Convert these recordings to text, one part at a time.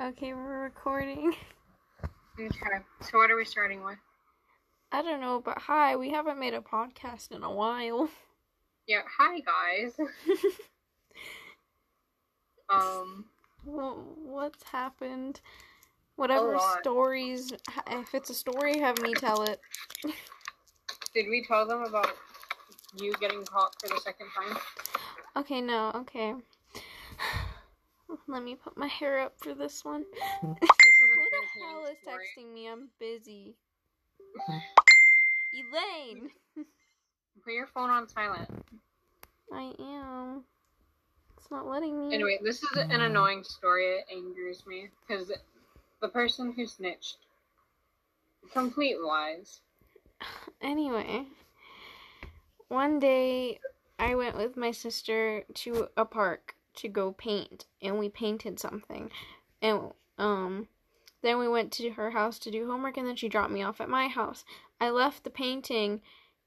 Okay, we're recording. Okay. So what are we starting with? I don't know, but hi, we haven't made a podcast in a while. Yeah. Hi guys. um. Wh- What's happened? Whatever stories, if it's a story, have me tell it. Did we tell them about you getting caught for the second time? Okay, no, okay. Let me put my hair up for this one. Who the hell is texting me? I'm busy. Mm-hmm. Elaine! Put your phone on silent. I am. It's not letting me. Anyway, this is an mm. annoying story. It angers me because the person who snitched, complete lies. Anyway, one day I went with my sister to a park to go paint, and we painted something. And um, then we went to her house to do homework, and then she dropped me off at my house. I left the painting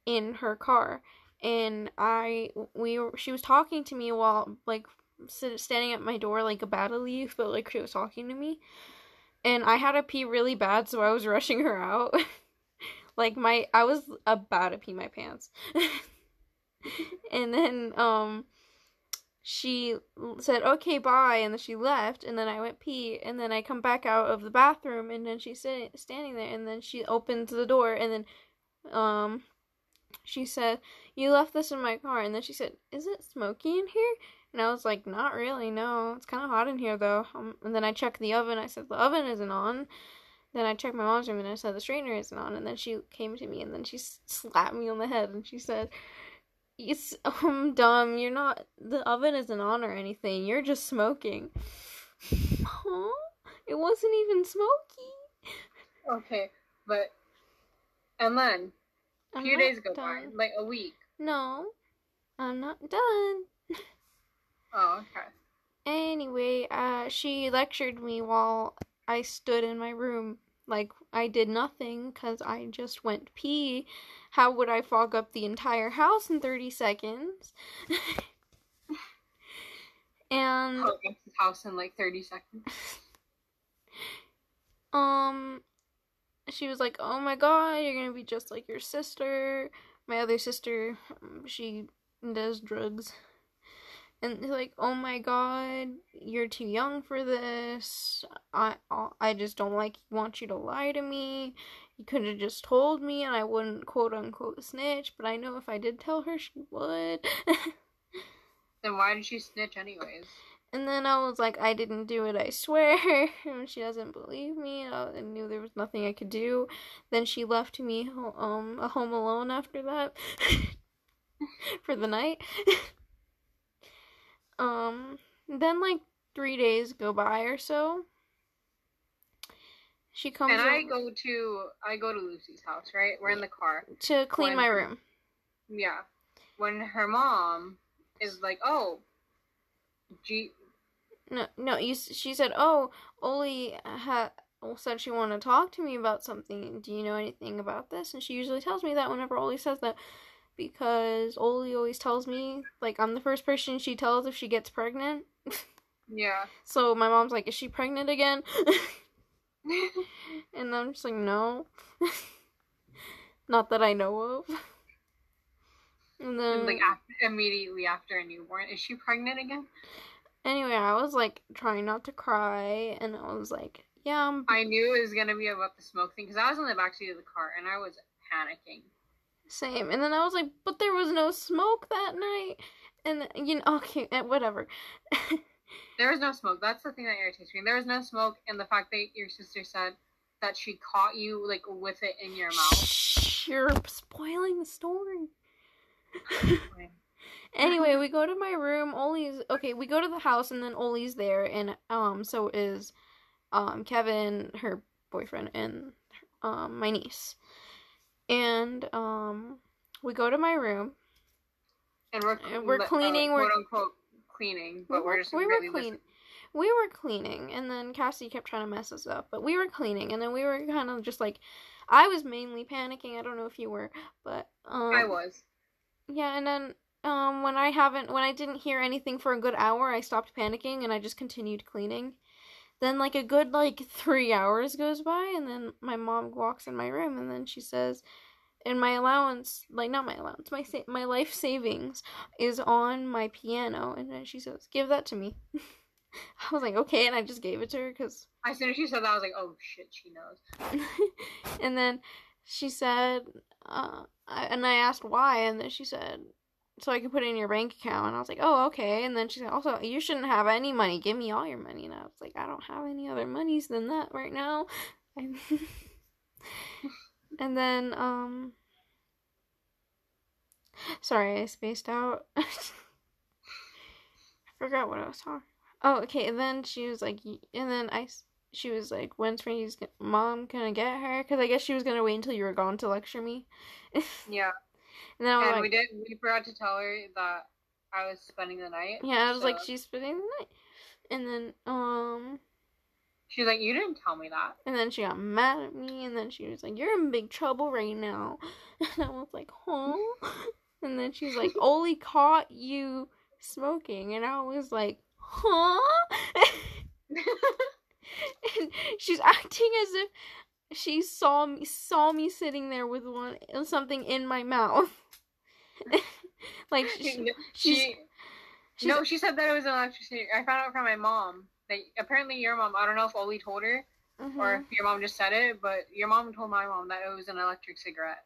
in her car, and I we she was talking to me while like standing at my door like about to leave, but like she was talking to me, and I had to pee really bad, so I was rushing her out. like my I was about to pee my pants. and then um she said okay bye and then she left and then I went pee and then I come back out of the bathroom and then she's sitting standing there and then she opens the door and then um she said you left this in my car and then she said is it smoky in here? And I was like not really no. It's kind of hot in here though. Um, and then I checked the oven I said the oven isn't on. Then I checked my mom's room and I said the straightener isn't on. And then she came to me and then she slapped me on the head and she said, "It's um dumb. You're not. The oven isn't on or anything. You're just smoking." Huh? It wasn't even smoky. Okay, but and then a few days go by, done. like a week. No, I'm not done. Oh, okay. Anyway, uh, she lectured me while I stood in my room. Like, I did nothing because I just went pee. How would I fog up the entire house in 30 seconds? and, Call against his house in like thirty seconds. um, she was like, oh my god, you're gonna be just like your sister. My other sister, um, she does drugs. And like, oh my god, you're too young for this. I I just don't like want you to lie to me. You could have just told me, and I wouldn't quote unquote snitch. But I know if I did tell her, she would. Then why did she snitch anyways? and then I was like, I didn't do it. I swear. And she doesn't believe me. I I knew there was nothing I could do. Then she left me um a home alone after that for the night. Um, then like three days go by or so. She comes And I go to I go to Lucy's house, right? We're in the car. to clean when- my room. Yeah. When her mom is like, "Oh, G No, no. You. She said, "Oh, Oli ha- said she wanted to talk to me about something. Do you know anything about this?" And she usually tells me that whenever Oli says that, because Oli always tells me like I'm the first person she tells if she gets pregnant. yeah." So my mom's like, "Is she pregnant again?" and I'm just like, "No, not that I know of." And then And, like after, immediately after a newborn, is she pregnant again? anyway, I was like trying not to cry, and I was like, "Yeah, I'm I knew it was gonna be about the smoke thing because I was in the backseat of the car and I was panicking. Same. And then I was like, but there was no smoke that night. And you know, okay, whatever. There was no smoke. That's the thing that irritates me. There was no smoke, and the fact that your sister said that she caught you like with it in your mouth. You're spoiling the story. anyway, we go to my room. Oli's okay. We go to the house, and then Oli's there, and um, so is um Kevin, her boyfriend, and um my niece. And um, we go to my room. And we're And we're uh, cleaning, we're- quote unquote cleaning, but we we're were, just we were clean. listening. We were cleaning, and then Cassie kept trying to mess us up. But we were cleaning, and then we were kind of just like, I was mainly panicking. I don't know if you were, but um, I was. Yeah, and then um, when I haven't, when I didn't hear anything for a good hour, I stopped panicking and I just continued cleaning. Then like a good like three hours goes by, and then my mom walks in my room, and then she says, "And my allowance, like not my allowance, my sa- my life savings is on my piano," and then she says, "Give that to me." I was like, "Okay," and I just gave it to her because As soon as she said that, I was like, oh shit, she knows. and then she said, uh, I, and I asked why, and then she said, so I can put it in your bank account. And I was like, oh, okay. And then she said, also, you shouldn't have any money. Give me all your money. And I was like, I don't have any other monies than that right now. and then, um, sorry, I spaced out. I forgot what I was talking. Oh, okay. And then she was like, and then I, she was like, when's Frankie's mom gonna get her? Because I guess she was gonna wait until you were gone to lecture me. and then and like, we did. We forgot to tell her that I was spending the night. yeah, I was like, she's spending the night. And then, um, She's like, you didn't tell me that. and then she got mad at me, and then she was like, "You're in big trouble right now." And I was like, "Huh?" And then she's like, "Oli caught you smoking," and I was like, "Huh?" and she's acting as if she saw me saw me sitting there with one something in my mouth. like she, she, she's no, she said that it was an electric electricity. I found out from my mom that apparently your mom. I don't know if Oli told her Mhm. or if your mom just said it, but your mom told my mom that it was an electric cigarette.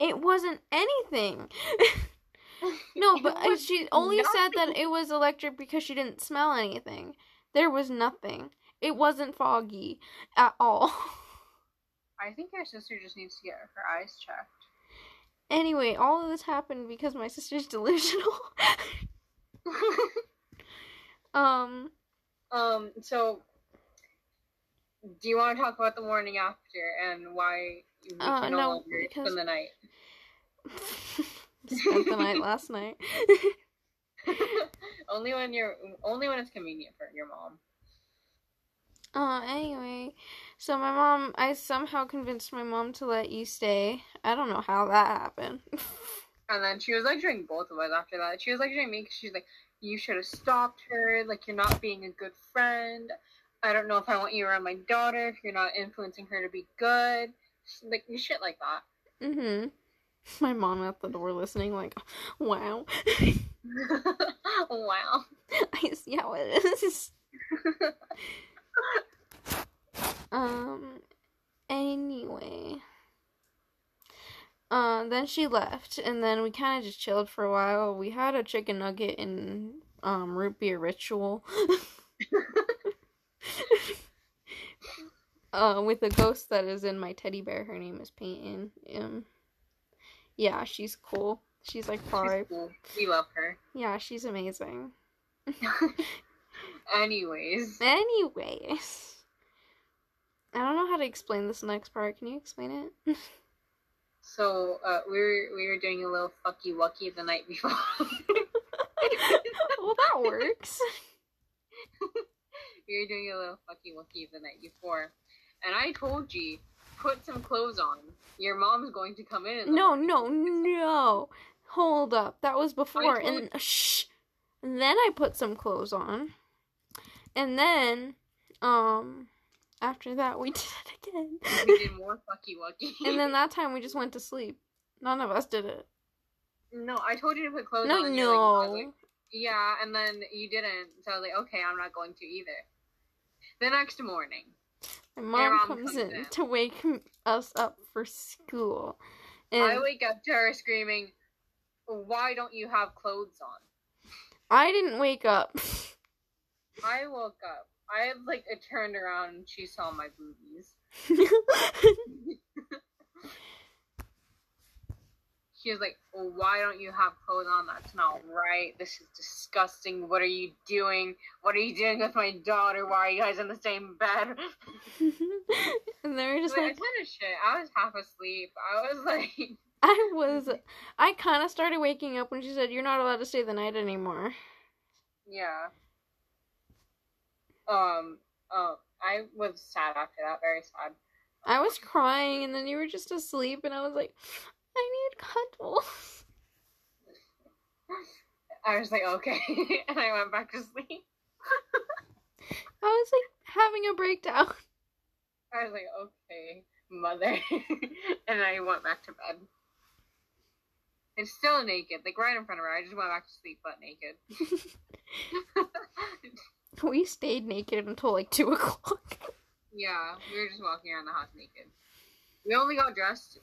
it wasn't anything. no, but uh, she only said that it was electric because she didn't smell anything. There was nothing. It wasn't foggy at all. I think your sister just needs to get her eyes checked. Anyway, all of this happened because my sister's delusional. um, um. So, do you want to talk about the morning after and why you Uh, no, no, longer because- spend the night? spent the night last night. only when you're only when it's convenient for your mom. Uh, anyway, so my mom, I somehow convinced my mom to let you stay. I don't know how that happened. And then she was like lecturing both of us after that. She was lecturing me because she's like, "You should have stopped her. Like, you're not being a good friend. I don't know if I want you around my daughter if you're not influencing her to be good. Like, shit like that." mm-hmm. My mom at the door listening, like, wow. wow. I see how it is. Um. Anyway. Uh, then she left, and then we kind of just chilled for a while. We had a chicken nugget and um root beer ritual. uh, with a ghost that is in my teddy bear. Her name is Peyton. Um, yeah, she's cool. She's like She's five. cool. We love her. Yeah, she's amazing. Anyways, Anyways, I don't know how to explain this next part. Can you explain it? so uh, we were we were doing a little fucky wucky the night before. well, that works. we were doing a little fucky wucky the night before, and I told you put some clothes on. Your mom's going to come in. No, no, no. Hold up. That was before. And shh. And then I put some clothes on. And then, um, after that we did it again. we did more fucky wucky. and then that time we just went to sleep. None of us did it. no, I told you to put clothes No, on. and you're like, "I was no. like, yeah, and then you didn't. So I was like, okay, I'm not going to either. The next morning, My mom mom comes comes in in. to wake us up for school. And I wake up to her screaming, "Why don't you have clothes on?" I didn't wake up. I woke up. I had like it turned around and she saw my boobies. She was like, well, "Why don't you have clothes on? That's not right. This is disgusting. What are you doing? What are you doing with my daughter? Why are you guys in the same bed?" and they were just Like, I like, kind of shit. I was half asleep. I was like, I was, I kind of started waking up when she said, "You're not allowed to stay the night anymore." yeah. Um. Um. I was sad after that. Very sad. I was crying, and then you were just asleep, and I was like, "I need cuddles." I was like, okay, and I went back to sleep. I was like, having a breakdown. I was like, okay, mother. and I went back to bed. And still naked, like right in front of her. I just went back to sleep butt naked. we stayed naked until like two o'clock. yeah, we were just walking around the house naked. We only got dressed,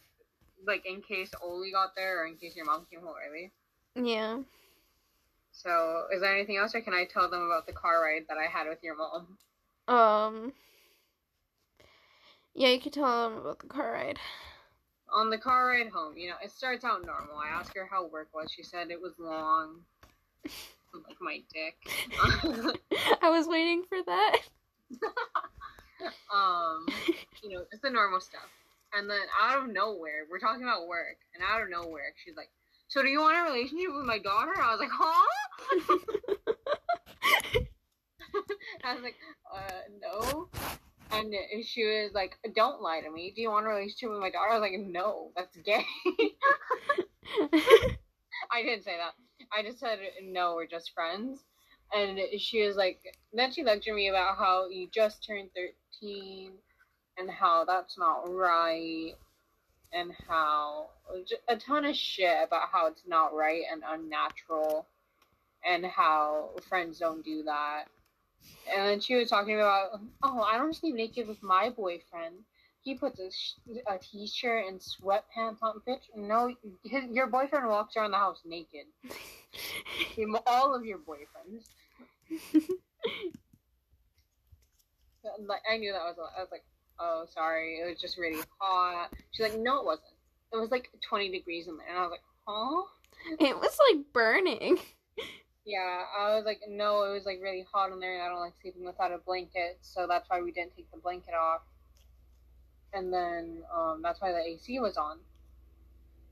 like in case Oli got there or in case your mom came home early. Yeah. So, is there anything else, or can I tell them about the car ride that I had with your mom? Um. Yeah, you can tell them about the car ride. On the car ride home, you know, it starts out normal. I asked her how work was. She said it was long. Like my dick. I was waiting for that. um, you know, just the normal stuff. And then out of nowhere, we're talking about work, and out of nowhere, she's like, "So do you want a relationship with my daughter?" I was like, "Huh?" I was like, "Uh, no." And she was like, "Don't lie to me. Do you want a relationship with my daughter?" I was like, "No, that's gay." I didn't say that. I just said no, we're just friends. And she was like, then she lectured me about how you just turned 13 and how that's not right and how a ton of shit about how it's not right and unnatural and how friends don't do that. And then she was talking about, oh, I don't sleep naked with my boyfriend. He puts a, a t-shirt and sweatpants on. Bitch, no, his, your boyfriend walks around the house naked. All of your boyfriends. like I knew that was. I was like, oh, sorry, it was just really hot. She's like, no, it wasn't. It was like 20 degrees in there, and I was like, huh? It was like burning. Yeah, I was like, no, it was like really hot in there, and I don't like sleeping without a blanket, so that's why we didn't take the blanket off. And then um, that's why the AC was on.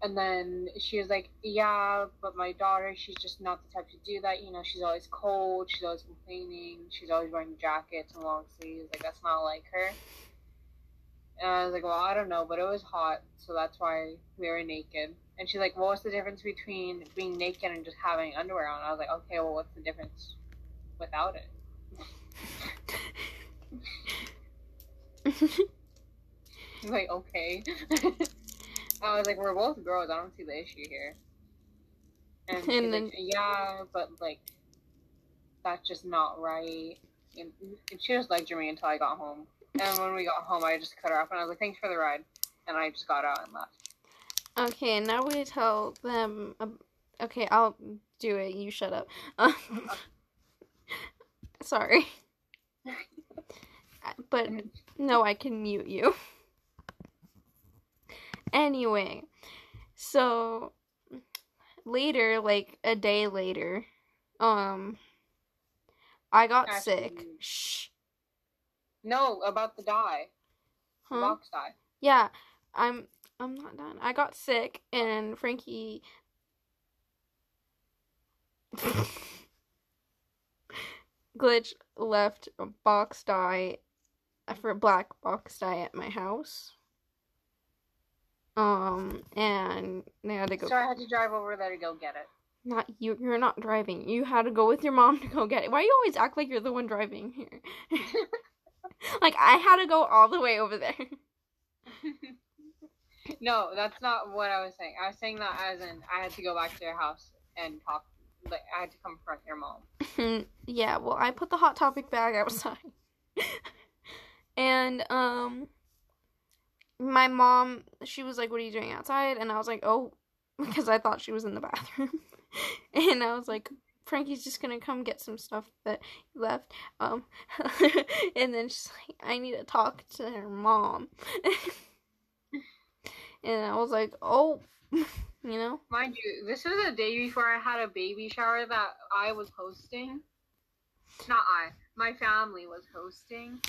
And then she was like, Yeah, but my daughter, she's just not the type to do that. You know, she's always cold. She's always complaining. She's always wearing jackets and long sleeves. Like, that's not like her. And I was like, Well, I don't know, but it was hot. So that's why we were naked. And she's like, well, What's the difference between being naked and just having underwear on? I was like, Okay, well, what's the difference without it? like, okay. I was like, we're both girls. I don't see the issue here. And, and then, like, yeah, but like, that's just not right. And, and she just liked me until I got home. And when we got home, I just cut her off and I was like, thanks for the ride. And I just got out and left. Okay, now we tell them. Um, okay, I'll do it. You shut up. Um, sorry. but no, I can mute you. Anyway, so later, like a day later, um, I got Actually, sick. Shh. No, about the dye. Huh? box dye. Yeah, I'm. I'm not done. I got sick, and Frankie. Glitch left a box dye for a black box dye at my house. Um, and they had to go. So I had to drive over there to go get it. Not you. You're not driving. You had to go with your mom to go get it. Why you always act like you're the one driving here? like I had to go all the way over there. no, that's not what I was saying. I was saying that as in I had to go back to your house and talk. Like I had to confront your mom. yeah. Well, I put the hot topic bag outside, and um my mom, she was like, What are you doing outside? And I was like, Oh, because I thought she was in the bathroom. and I was like, Frankie's just gonna come get some stuff that he left. Um, and then she's like, I need to talk to her mom. and I was like, Oh, you know? Mind you, this was a day before I had a baby shower that I was hosting. Not I, my family was hosting.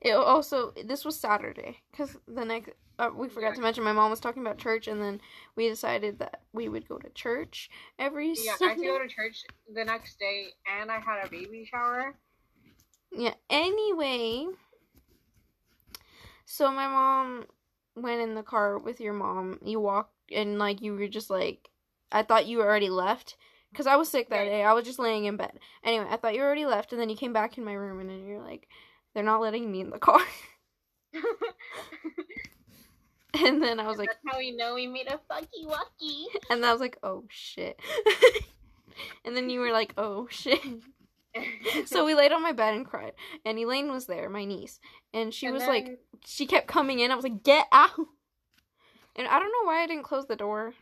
It also this was Saturday because the next uh, we forgot to mention my mom was talking about church and then we decided that we would go to church every yeah Sunday. I had to go to church the next day and I had a baby shower. Yeah. Anyway, so my mom went in the car with your mom. You walked and like you were just like I thought you already left because I was sick that Right. day. I was just laying in bed. Anyway, I thought you already left, and then you came back in my room, and then you're like, "They're not letting me in the car." and then I was like, That's how we know we made a fucky wucky. and I was like, "Oh shit." and then you were like, "Oh shit." so we laid on my bed and cried. And Elaine was there, my niece, and she And was then- like, she kept coming in. I was like, "Get out!" And I don't know why I didn't close the door.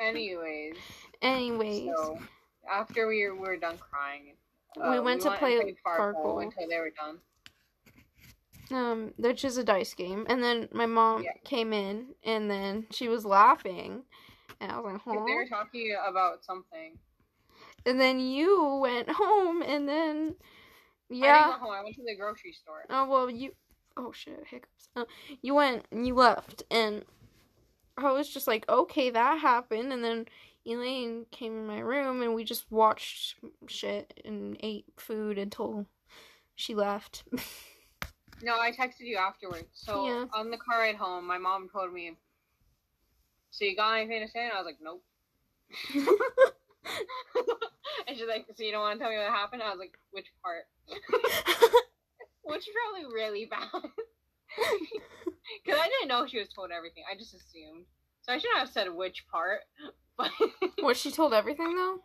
anyways, Anyways, so after we were, we were done crying, We uh, went to play Farkle. until they were done. um, which is a dice game, and then my mom Yeah. came in, and then she was laughing, and I was like, "Huh?" They were talking about something. And then you went home, and then I yeah. didn't go home. I went to the grocery store. Oh well, you. Oh shit, hiccups. Uh, you went and you left, and I was just like, okay, that happened. And then Elaine came in my room, and we just watched shit and ate food until she left. No, I texted you afterwards. So Yeah. on the car ride home, my mom told me, "So you got anything to say?" And I was like, "Nope." and she's like, "So you don't want to tell me what happened?" I was like, "Which part?" Which is probably really bad. Because I didn't know she was told everything. I just assumed. So I shouldn't have said which part. But was she told everything though?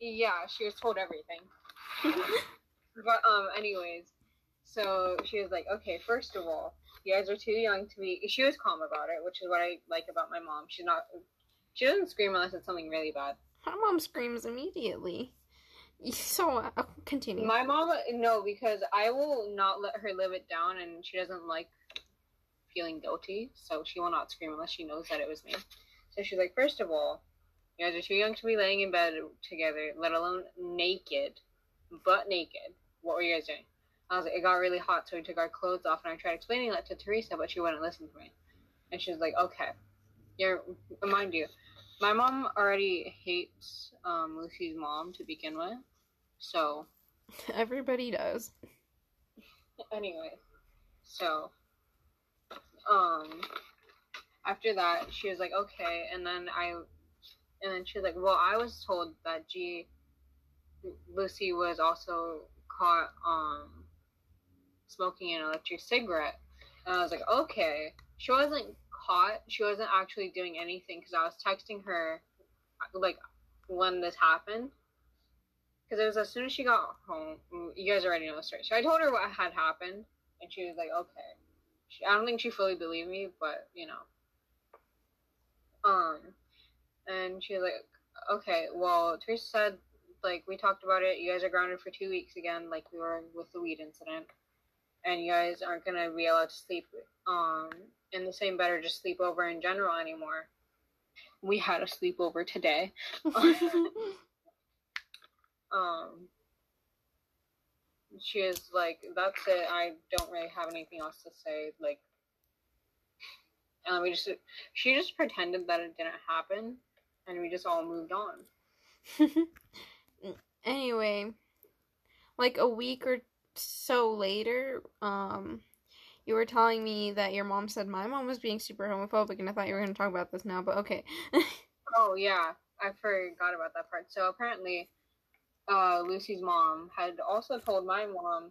yeah, she was told everything. But um, anyways, so she was like, okay, first of all, you guys are too young to be. She was calm about it, which is what I like about my mom. She's not. She doesn't scream unless it's something really bad. My mom screams immediately. So uh, continue. My mom, no, because I will not let her live it down, and she doesn't like feeling guilty, so she will not scream unless she knows that it was me. So she's like, first of all, you guys are too young to be laying in bed together, let alone naked, butt naked. What were you guys doing? I was like, it got really hot, so we took our clothes off, and I tried explaining that to Teresa, but she wouldn't listen to me. And she was like, okay, you're, mind you, my mom already hates um, Lucy's mom to begin with, so Everybody does. anyway, so um after that she was like okay and then I and then she was like well I was told that G Lucy was also caught um smoking an electric cigarette and I was like okay she wasn't caught she wasn't actually doing anything because I was texting her like when this happened because it was as soon as she got home. You guys already know the story. So I told her what had happened, and she was like, "Okay." She, I don't think she fully believed me, but you know. Um, and she was like, "Okay, well, Teresa said like we talked about it. You guys are grounded for two weeks again, like we were with the weed incident, and you guys aren't gonna be allowed to sleep um in the same bed or just sleep over in general anymore." We had a sleepover today. um she is like that's it i don't really have anything else to say like and we just she just pretended that it didn't happen and we just all moved on. Anyway, like a week or so later, um, you were telling me that your mom said my mom was being super homophobic, and I thought you were going to talk about this now, but okay. oh yeah. I forgot about that part. So apparently uh lucy's mom had also told my mom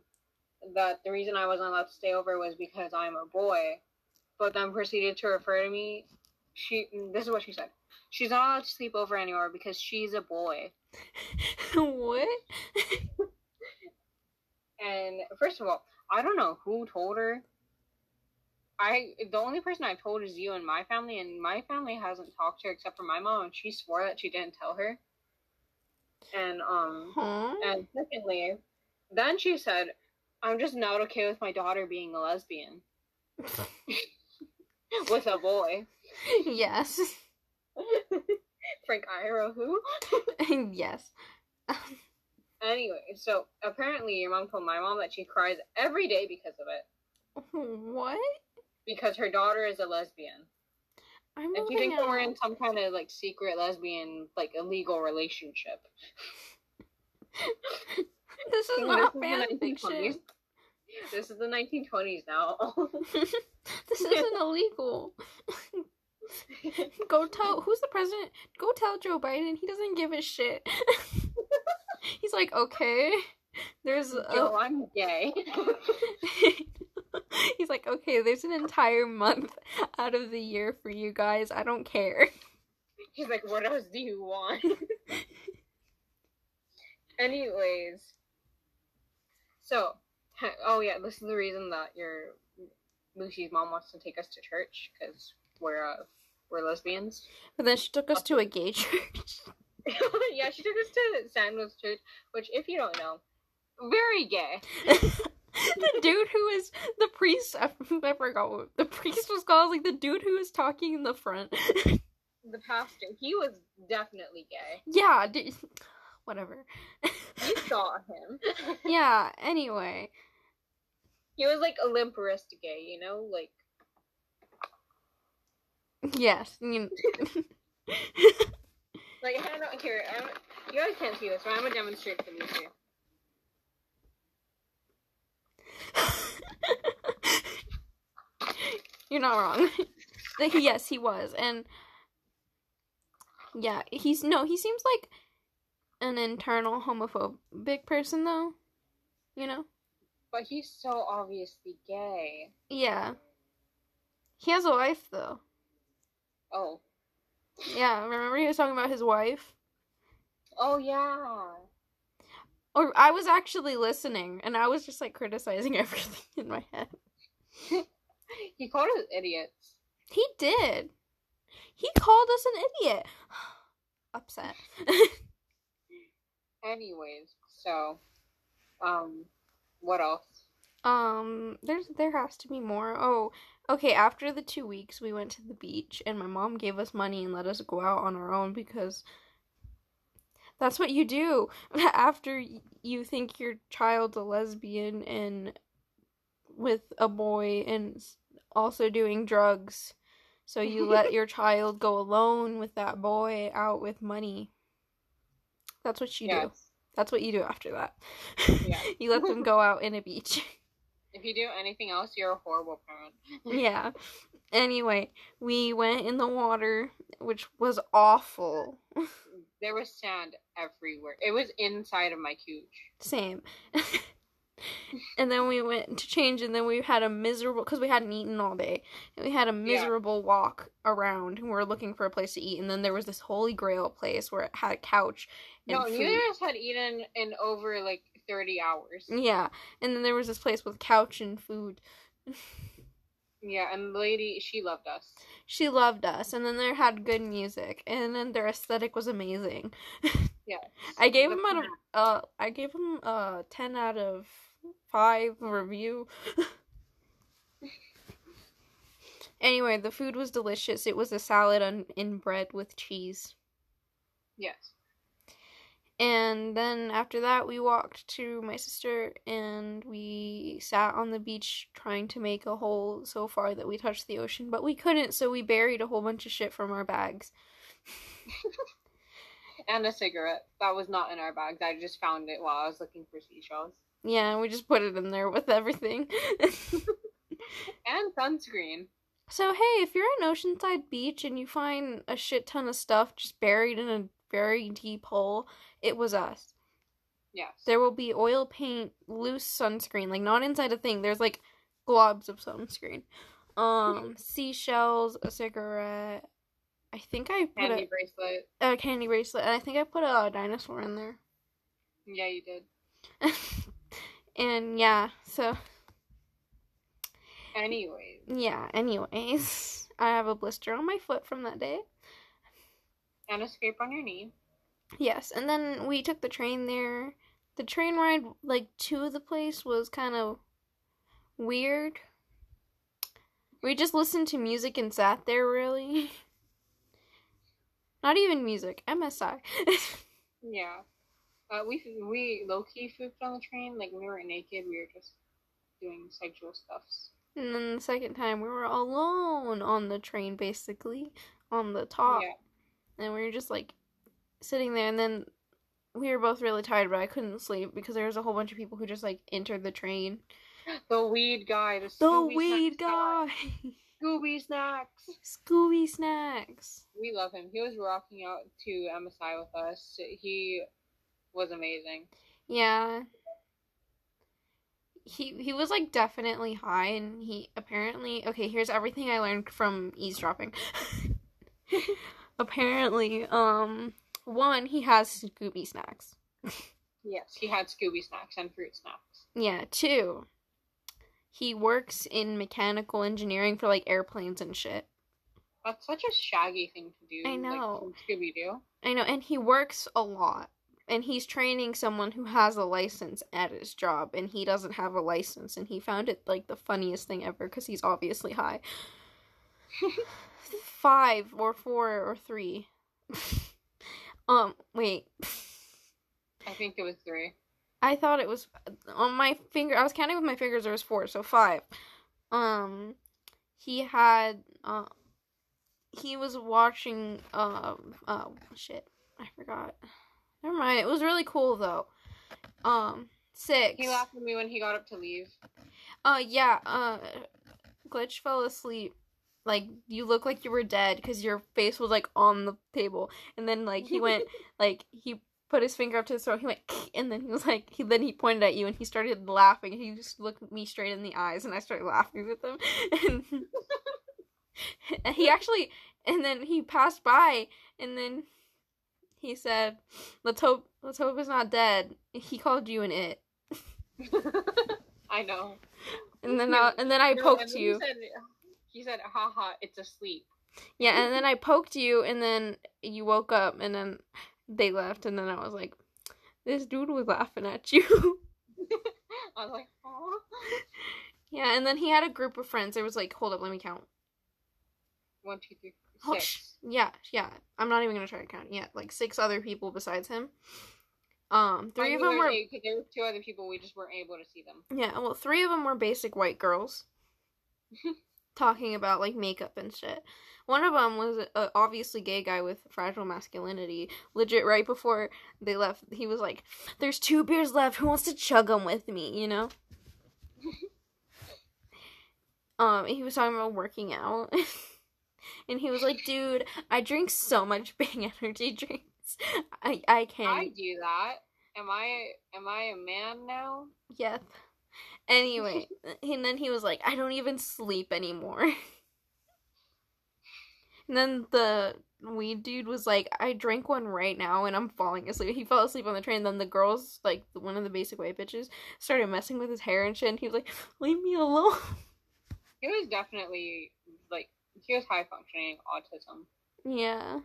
that the reason i wasn't allowed to stay over was because i'm a boy but then proceeded to refer to me she this is what she said she's not allowed to sleep over anymore because she's a boy what? And first of all, I don't know who told her. I the only person I've told is you and my family, and my family hasn't talked to her except for my mom, and she swore that she didn't tell her. And um, Huh? and secondly, then she said, "I'm just not okay with my daughter being a lesbian with a boy." yes. Frank Iero, who? yes. Anyway, so apparently your mom told my mom that she cries every day because of it, What? because her daughter is a lesbian. I'm If you think that we're in some kind of like secret lesbian, like illegal relationship, This is not fan 1920s. fiction. This is the 1920s now. this isn't illegal. Go tell who's the president? Go tell Joe Biden. He doesn't give a shit. He's like, okay. There's Joe, a... I'm gay. He's like, okay, there's an entire month out of the year for you guys. I don't care. He's like, what else do you want? Anyways, so oh yeah, this is the reason that your Lucy's mom wants to take us to church because we're uh, we're lesbians. But then she took us to a gay church. yeah, she took us to Sandwich Church, which, if you don't know, very gay. the dude who is the priest, I, I forgot what the priest was called. Like the dude who was talking in the front. the pastor, he was definitely gay. Yeah, d- whatever. You saw him. yeah. Anyway, he was like Olymperist gay, you know, like. Yes. You like I don't here. I'm, you guys can't see this, but I'm gonna demonstrate for you too. You're not wrong. yes, he was, and yeah, he's no. He seems like an internal homophobic person, though. You know. But he's so obviously gay. Yeah. He has a wife, though. Oh. Yeah, remember he was talking about his wife? Oh, yeah. Or I was actually listening, and I was just like criticizing everything in my head. he called us idiots. He did. He called us an idiot. Upset. Anyways, so, um, what else? Um, there's there has to be more. Oh, okay. After the two weeks, we went to the beach, and my mom gave us money and let us go out on our own because that's what you do after you think your child's a lesbian and with a boy and also doing drugs. So you let your child go alone with that boy out with money. That's what you yes. do. That's what you do after that. Yeah. you let them go out in a beach. If you do anything else, you're a horrible parent. yeah. Anyway, we went in the water, which was awful. there was sand everywhere. It was inside of my cooch. Same. and then we went to change, and then we had a miserable because we hadn't eaten all day. And we had a miserable yeah. walk around, and we were looking for a place to eat. And then there was this Holy Grail place where it had a couch. no, food. neither of us had eaten in over like thirty hours. Yeah, and then there was this place with couch and food. yeah, and the lady she loved us. She loved us, and then they had good music, and then their aesthetic was amazing. yeah, I gave them out of uh, I gave them a ten out of five review. anyway, the food was delicious. It was a salad on, in bread with cheese. Yes. And then after that, we walked to my sister and we sat on the beach trying to make a hole so far that we touched the ocean, but we couldn't, so we buried a whole bunch of shit from our bags. and a cigarette. That was not in our bags. I just found it while I was looking for seashells. Yeah, we just put it in there with everything. and sunscreen. So, hey, if you're in Oceanside Beach and you find a shit ton of stuff just buried in a very deep hole, it was us. Yes. There will be oil paint, loose sunscreen, like not inside a thing. There's like globs of sunscreen. Um, seashells, a cigarette. I think I put candy a bracelet. A candy bracelet, and I think I put a dinosaur in there. Yeah, you did. and yeah, so. Anyways. Yeah. Anyways, I have a blister on my foot from that day. And a scrape on your knee. Yes, and then we took the train there. The train ride, like to the place, was kind of weird. We just listened to music and sat there, really. Not even music, MSI. yeah. Uh, we we low key pooped on the train. Like we weren't naked. We were just doing sexual stuffs. And then the second time we were alone on the train, basically on the top. Yeah. And we were just like sitting there, and then we were both really tired, but I couldn't sleep because there was a whole bunch of people who just like entered the train. The weed guy. The, the weed guy. Scooby Snacks. Scooby Snacks. We love him. He was rocking out to MSI with us. He was amazing. Yeah. He he was like definitely high and he apparently okay, here's everything I learned from eavesdropping. apparently, um one, he has Scooby snacks. Yes, he had Scooby snacks and fruit snacks. Yeah, two. He works in mechanical engineering for like airplanes and shit. That's such a shaggy thing to do. I know. Like, Scooby Doo. I know, and he works a lot. And he's training someone who has a license at his job, and he doesn't have a license. And he found it like the funniest thing ever because he's obviously high. Five or four or three. um, wait. I think it was three. I thought it was on my finger. I was counting with my fingers. There was four, so five. Um, he had uh, he was watching. Um, uh, shit, I forgot. Never mind. It was really cool though. Um, six. He laughed at me when he got up to leave. Uh, yeah. Uh, glitch fell asleep. Like you look like you were dead because your face was like on the table, and then like he went like he put his finger up to his throat. He went, and then he was like, he then he pointed at you, and he started laughing. He just looked me straight in the eyes, and I started laughing with him. And he actually, and then he passed by, and then he said, "Let's hope, let's hope it's not dead." He called you an it, I know. and then I, and then I No, poked you. He said, he said, haha, it's asleep. Yeah, and then I poked you, and then you woke up, and then they left, and then I was like, "This dude was laughing at you." I was like, oh. yeah, and then he had a group of friends. There was like, hold up, let me count. One, two, three, six. Yeah, yeah. I'm not even gonna try to count. Yeah, like six other people besides him. Um, three I of them were there were two other people. We just weren't able to see them. yeah. Well, three of them were basic white girls talking about like makeup and shit. One of them was a obviously gay guy with fragile masculinity. Legit, right before they left, he was like, "There's two beers left. Who wants to chug them with me?" You know. um, he was talking about working out, and he was like, "Dude, I drink so much Bang energy drinks. I I can't." I do that. Am I am I a man now? Yes. Anyway, and then he was like, I don't even sleep anymore. and then the weed dude was like, I drank one right now and I'm falling asleep. He fell asleep on the train. Then the girls, like one of the basic white bitches, started messing with his hair and shit. And he was like, Leave me alone. He was definitely like he was high functioning autism. yeah.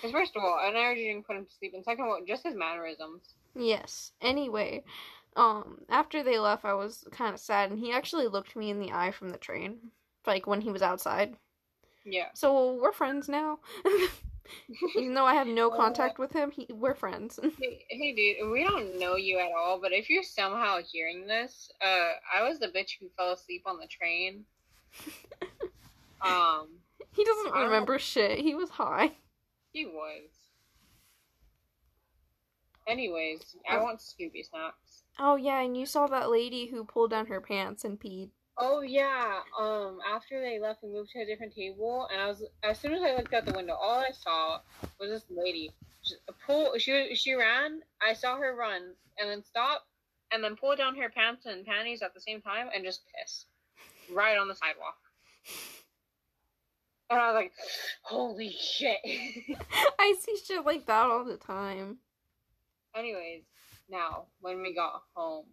Because first of all, an energy drink put him to sleep, and second of all, just his mannerisms. Yes. Anyway, um, after they left, I was kind of sad, and he actually looked me in the eye from the train, like when he was outside. Yeah. So we're friends now. Even though I have no contact with him, he, we're friends. Hey, hey, dude, we don't know you at all, but if you're somehow hearing this, uh, I was the bitch who fell asleep on the train. Um, he doesn't remember shit. He was high. he was. Anyways, I want Scooby snacks. Oh yeah, and you saw that lady who pulled down her pants and peed. Oh yeah. Um, after they left, we moved to a different table, and I was as soon as I looked out the window, all I saw was this lady just pull. She she ran. I saw her run and then stop, and then pull down her pants and panties at the same time and just piss right on the sidewalk. And I was like, "Holy shit!" I see shit like that all the time. Anyways, now when we got home,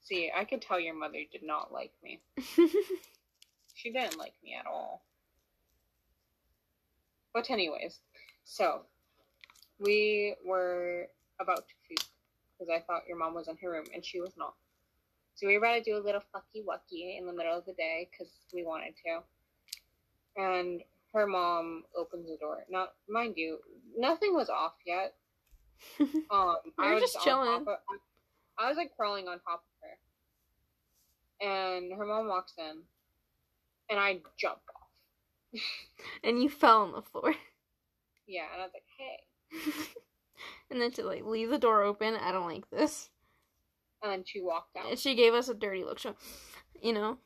see, I could tell your mother did not like me. She didn't like me at all. But anyways, so we were about to poop because I thought your mom was in her room and she was not. So we were about to do a little fucky wucky in the middle of the day because we wanted to. And her mom opens the door. Now, mind you, nothing was off yet. Um, We I were was just chilling. of- I was like crawling on top of her, and her mom walks in, and I jump off. and you fell on the floor. Yeah, and I was like, "Hey," and then to like leave the door open. I don't like this. and then she walked out. And she gave us a dirty look. So, you know,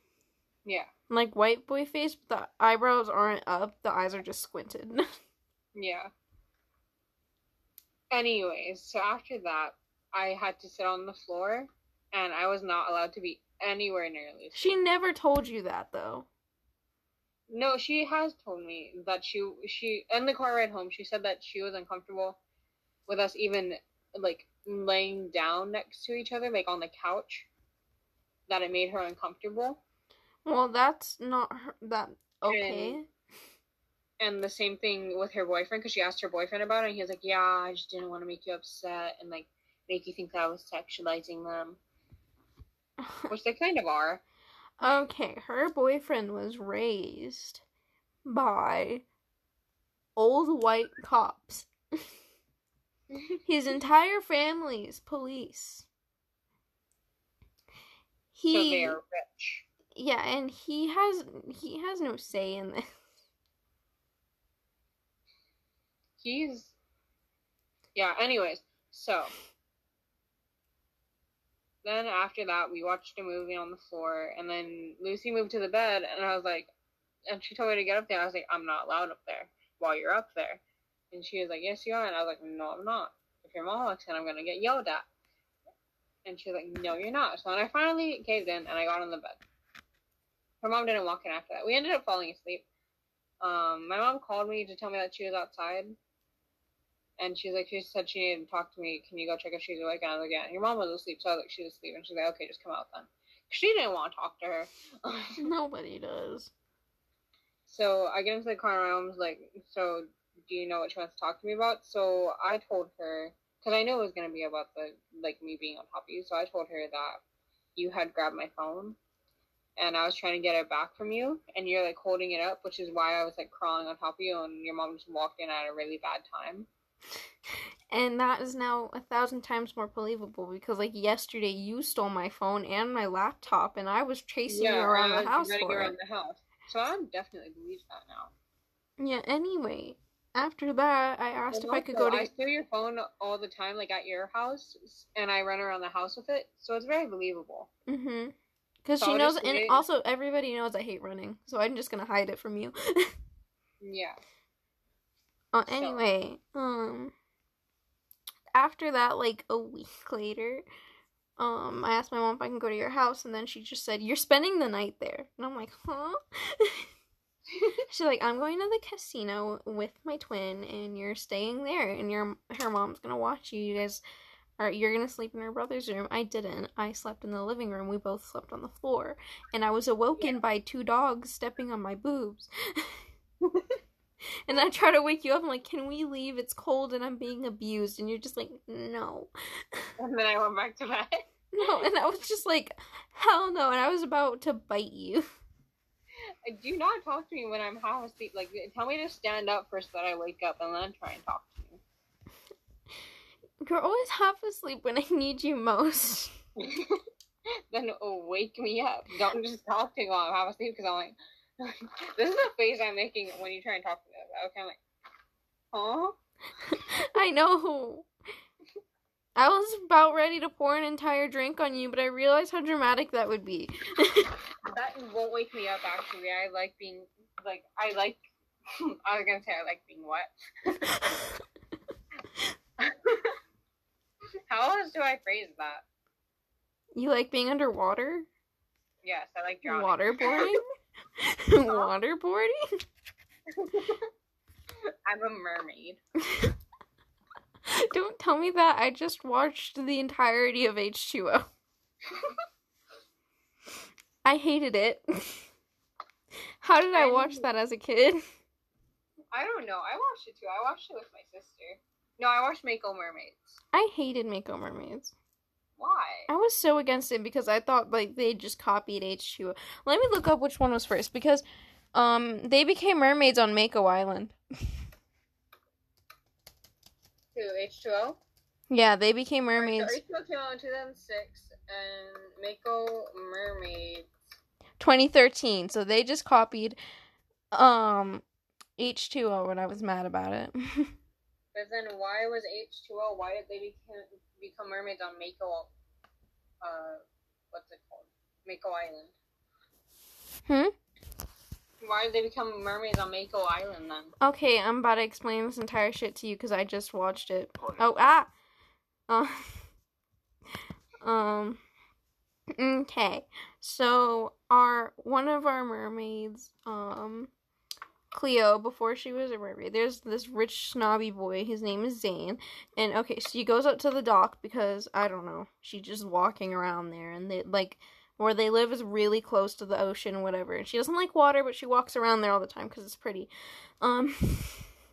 Yeah, Like white boy face, but the eyebrows aren't up. The eyes are just squinted. Yeah. Anyways, so after that, I had to sit on the floor, and I was not allowed to be anywhere near Lucy. she never told you that though. No, she has told me that she she in the car ride home. She said that she was uncomfortable with us even like laying down next to each other, like on the couch. That it made her uncomfortable. Well, that's not her, that okay. And- And the same thing with her boyfriend, because she asked her boyfriend about it, and he was like, "Yeah, I just didn't want to make you upset and like make you think that I was sexualizing them," which they kind of are. okay, her boyfriend was raised by old white cops. His entire family is police. so they are rich. Yeah, and he has he has no say in this. He's yeah. Anyways, so then after that, we watched a movie on the floor, and then Lucy moved to the bed, and I was like, and she told me to get up there. I was like, I'm not allowed up there while you're up there, and she was like, Yes, you are, and I was like, No, I'm not. If your mom walks in, I'm gonna get yelled at. And she was like, No, you're not. So then I finally caved in, and I got on the bed. Her mom didn't walk in after that. We ended up falling asleep. Um, my mom called me to tell me that she was outside and she's like, she said she needed to talk to me. Can you go check if she's awake? And I was like, yeah. Your mom was asleep, so I was like, she's asleep. And she's like, okay, just come out then. She didn't want to talk to her. Nobody does. so I get into the car and my mom's like, so do you know what she wants to talk to me about? So I told her, because I knew it was going to be about the, like, me being on top of you. So I told her that you had grabbed my phone and I was trying to get it back from you. And you're, like, holding it up, which is why I was, like, crawling on top of you. And your mom just walked in at a really bad time. And that is now a thousand times more believable because, like, yesterday you stole my phone and my laptop, and I was chasing you around the house for around it. the house. So I definitely believe that now. Yeah, anyway, after that, I asked And if I could go to. I steal your phone all the time, like at your house, and I run around the house with it. So it's very believable. Mm hmm. Because she knows, and also everybody knows I hate running, so I'm just gonna hide it from you. Yeah. Uh, So- anyway, um, after that, like a week later, um, I asked my mom if I can go to your house, and then she just said, "You're spending the night there," and I'm like, "Huh?" She's like, "I'm going to the casino with my twin, and you're staying there, and your her mom's gonna watch you. You guys." Or you're gonna sleep in her brother's room. I didn't. I slept in the living room. We both slept on the floor, and I was awoken by two dogs stepping on my boobs. And I try to wake you up. I'm like, can we leave? It's cold and I'm being abused. And you're just like, no. And then I went back to bed. No. And I was just like, hell no. And I was about to bite you. Do not talk to me when I'm half asleep. Like, tell me to stand up first that I wake up, and then try and talk to You're always half asleep when I need you most. then wake me up. Don't just talk to me while I'm half asleep because I'm like, this is the face I'm making when you try and talk to me. Okay, I'm like, huh? I know. I was about ready to pour an entire drink on you, but I realized how dramatic that would be. That won't wake me up. Actually, I like being like I like. I was gonna say I like being wet. How else do I phrase that? you like being underwater? Yes, I like drowning. Waterboarding? Waterboarding? I'm a mermaid. Don't tell me that. I just watched the entirety of H2O. I hated it. How did I watch that as a kid? I don't know. I watched it too. I watched it with my sister. No, I watched Mako Mermaids. I hated Mako Mermaids. Why? I was so against it because I thought like they just copied H2O. Let me look up which one was first because um they became mermaids on Mako Island. To H2O? Yeah, they became mermaids So H2O came out in 2006, and Mako Mermaids. 2013. So they just copied um H2O and I was mad about it. But then why was H2O? Why did they become, become mermaids on Mako? Uh, what's it called? Mako Island. Hmm? Why did they become mermaids on Mako Island then? Okay, I'm about to explain this entire shit to you because I just watched it. Oh ah. Uh, um. Okay, so our one of our mermaids, um, Cleo, before she was a mermaid, there's this rich snobby boy. His name is Zane, and okay, she goes up to the dock because I don't know, she's just walking around there, and they like where they live is really close to the ocean, whatever. And she doesn't like water, but she walks around there all the time because it's pretty. Um,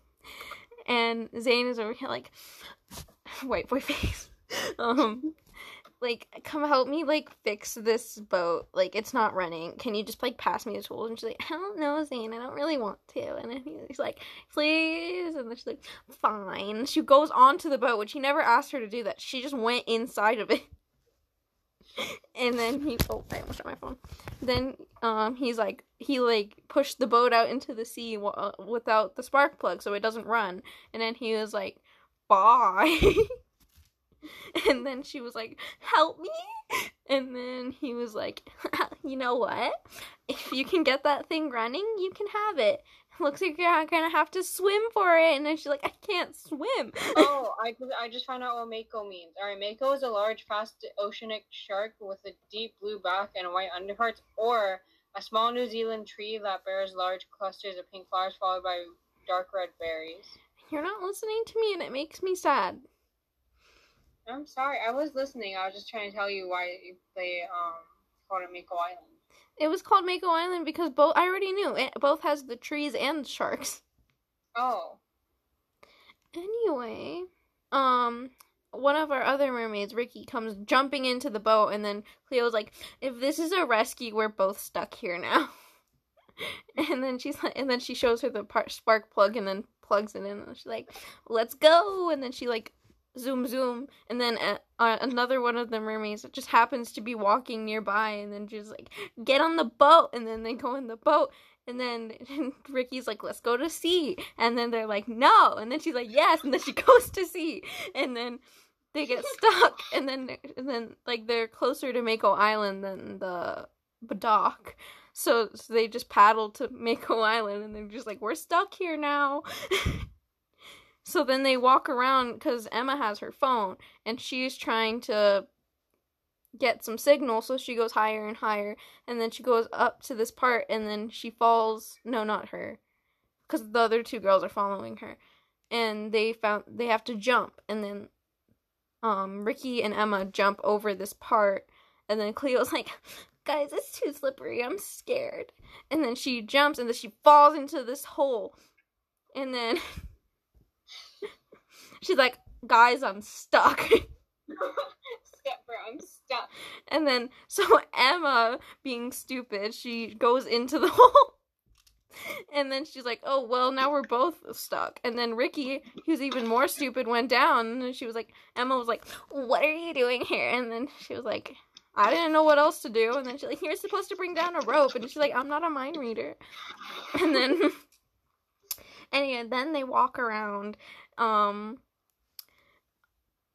and Zane is over here like white boy face. um, like come help me like fix this boat. Like it's not running. Can you just like pass me the tools? And she's like, I don't know, Zane. I don't really want to. And then he's like, please. And then she's like, fine. She goes onto the boat, which he never asked her to do that. She just went inside of it and then he oh I almost shut my phone. Then um he's like he like pushed the boat out into the sea w- without the spark plug so it doesn't run. And then he was like bye. and then she was like help me. And then he was like you know what? If you can get that thing running, you can have it looks like you're gonna have to swim for it. And then she's like, I can't swim. oh, I, I just found out what Mako means. Alright, Mako is a large, fast oceanic shark with a deep blue back and white underparts, or a small New Zealand tree that bears large clusters of pink flowers followed by dark red berries. You're not listening to me, and it makes me sad. I'm sorry, I was listening. I was just trying to tell you why they um called it Mako Island. It was called Mako Island because both I already knew it both has the trees and sharks. Oh. Anyway, um one of our other mermaids, Rikki, comes jumping into the boat and then Cleo's like, "If this is a rescue, we're both stuck here now." and then she's like, and then she shows her the par- spark plug and then plugs it in and she's like, "Let's go." And then she like zoom zoom. And then uh, uh, another one of the mermaids just happens to be walking nearby and then she's like get on the boat. And then they go in the boat. And then Rikki's like let's go to sea. And then they're like no. And then she's like yes. And then she goes to sea. And then they get stuck. And then and then like they're closer to Mako Island than the dock so, so they just paddle to Mako Island and they're just like we're stuck here now So then they walk around because Emma has her phone and she's trying to get some signal. So she goes higher and higher. And then she goes up to this part and then she falls. No, not her. Because the other two girls are following her. And they found they have to jump. And then um, Rikki and Emma jump over this part. And then Cleo's like, guys, it's too slippery. I'm scared. And then she jumps and then she falls into this hole. And then She's like, guys, I'm stuck. Stepper, I'm stuck. And then, so Emma, being stupid, she goes into the hole. And then she's like, oh, well, now we're both stuck. And then Rikki, who's even more stupid, went down. And she was like, Emma was like, what are you doing here? And then she was like, I didn't know what else to do. And then she's like, you're supposed to bring down a rope. And she's like, I'm not a mind reader. And then, anyway, then they walk around. Um,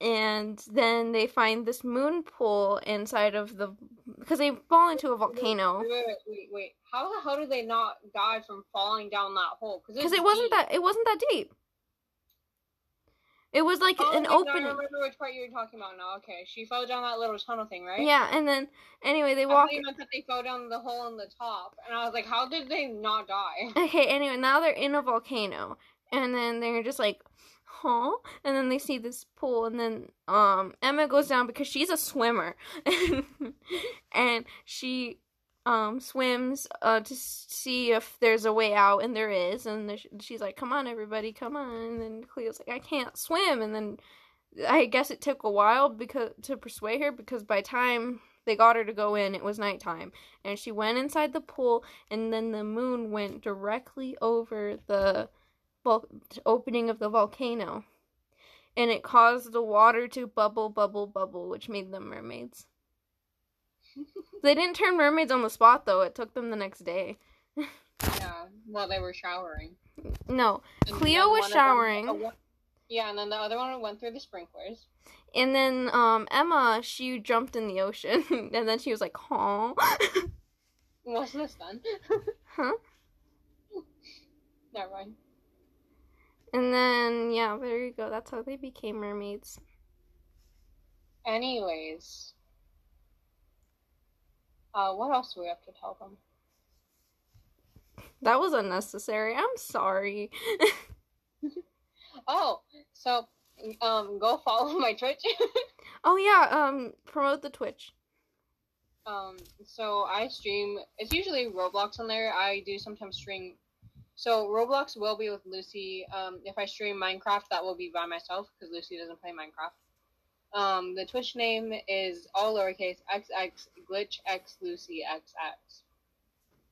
and then they find this moon pool inside of the because they fall into a volcano. Wait, wait, wait, wait. How the hell did they not die from falling down that hole? Because it wasn't that it wasn't that deep. It was like oh, an okay, opening. I remember which part you were talking about now. Okay, she fell down that little tunnel thing, right? Yeah, and then anyway they I walk. thought meant that they fell down the hole in the top, and I was like, how did they not die? Okay, anyway, now they're in a volcano, and then they're just like huh? And then they see this pool, and then um Emma goes down because she's a swimmer, and she um swims uh to see if there's a way out, and there is, and she's like, "Come on, everybody, come on!" And then Cleo's like, "I can't swim," and then I guess it took a while because to persuade her because by time they got her to go in, it was nighttime, and she went inside the pool, and then the moon went directly over the opening of the volcano. And it caused the water to bubble, bubble, bubble, which made them mermaids. they didn't turn mermaids on the spot, though. It took them the next day. yeah, while they were showering. No, and Cleo was showering. Them, yeah, and then the other one went through the sprinklers. And then um, Emma, she jumped in the ocean, and then she was like, "Huh." Wasn't this fun? huh? Never mind. And then yeah, there you go. That's how they became mermaids. Anyways. Uh, what else do we have to tell them? That was unnecessary. I'm sorry. Oh, so um, go follow my Twitch. oh yeah, um promote the Twitch. um, so I stream. It's usually Roblox on there. I do sometimes stream. So Roblox will be with Lucy. Um, if I stream Minecraft, that will be by myself because Lucy doesn't play Minecraft. Um, the Twitch name is all lowercase xx glitch x Lucy xx.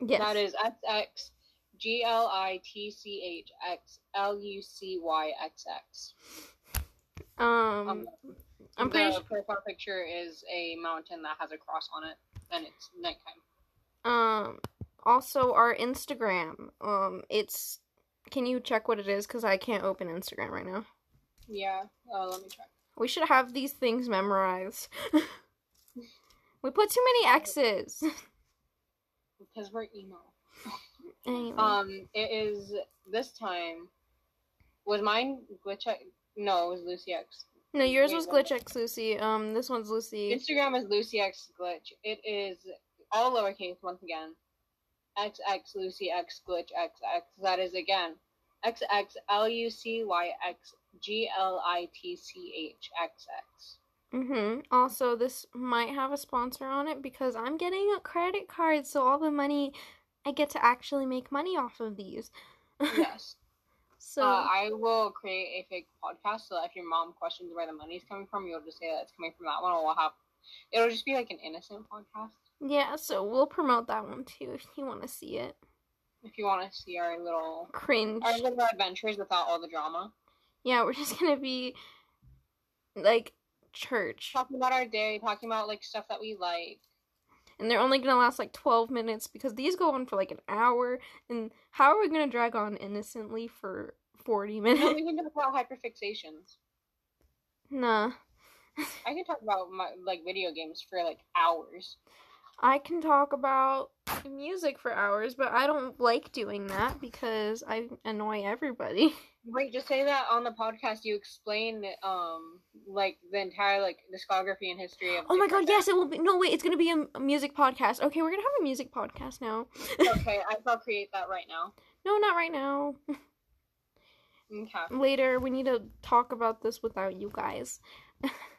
Yes. That is xx G L I T C H X L U C Y X X. um Um, I'm the pretty sure profile picture is a mountain that has a cross on it, and it's nighttime. um also our Instagram. Um it's can you check what it is cuz I can't open Instagram right now. Yeah. Uh, let me try. We should have these things memorized. we put too many X's. Because we're emo. Anyway. Um, it is this time. Was mine glitch? X- No, it was Lucy X. no, yours wait, was what? Glitch X Lucy. Um this one's Lucy. Instagram is Lucy X glitch. It is all lowercase once again. X X Lucy X glitch X X. That is again. X X L U C Y X G L I T C H X X. Mm-hmm. Also, this might have a sponsor on it because I'm getting a credit card, so all the money I get to actually make money off of these. Yes. so uh, I will create a fake podcast so that if your mom questions where the money's coming from, you'll just say that it's coming from that one, or we'll have. It'll just be like an innocent podcast. Yeah, so we'll promote that one too if you want to see it. If you want to see our little Cringe. our little adventures without all the drama, Yeah, we're just gonna be like church, talking about our day, talking about like stuff that we like. and they're only gonna last like 12 minutes because these go on for like an hour. And how are we gonna drag on innocently for 40 No, minutes? we can talk about hyperfixations. nah. I can talk about my like video games for like hours. I can talk about music for hours, but I don't like doing that because I annoy everybody. Wait, just say that on the podcast. You explain um like the entire like discography and history of. Oh my god, yes, it will be. No, wait, it's gonna be a, music podcast. Okay, we're gonna have a music podcast now. okay, I will create that right now. No, not right now. Okay. Later, we need to talk about this without you guys.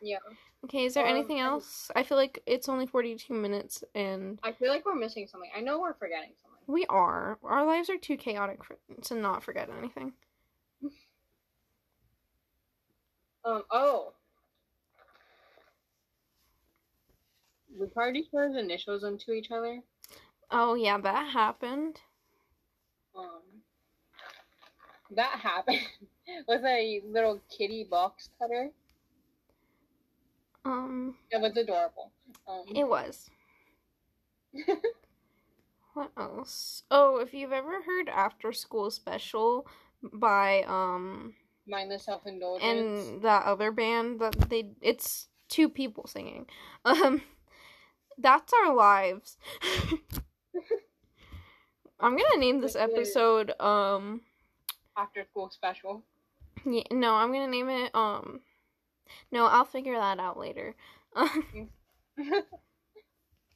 Yeah. Okay, is there Um, anything else? I feel like it's only 42 minutes and I feel like we're missing something. I know we're forgetting something. we are. Our lives are too chaotic for, to not forget anything. Um. Oh. We already put initials into each other. Oh, yeah, that happened. Um. That happened with a little kitty box cutter. Um, It was adorable. Um. it was. What else? Oh, if you've ever heard After School Special by um mindless self indulgence. and that other band that they it's two people singing. Um that's our lives. I'm going to name this episode um after school special. yeah, no, I'm going to name it um No, I'll figure that out later.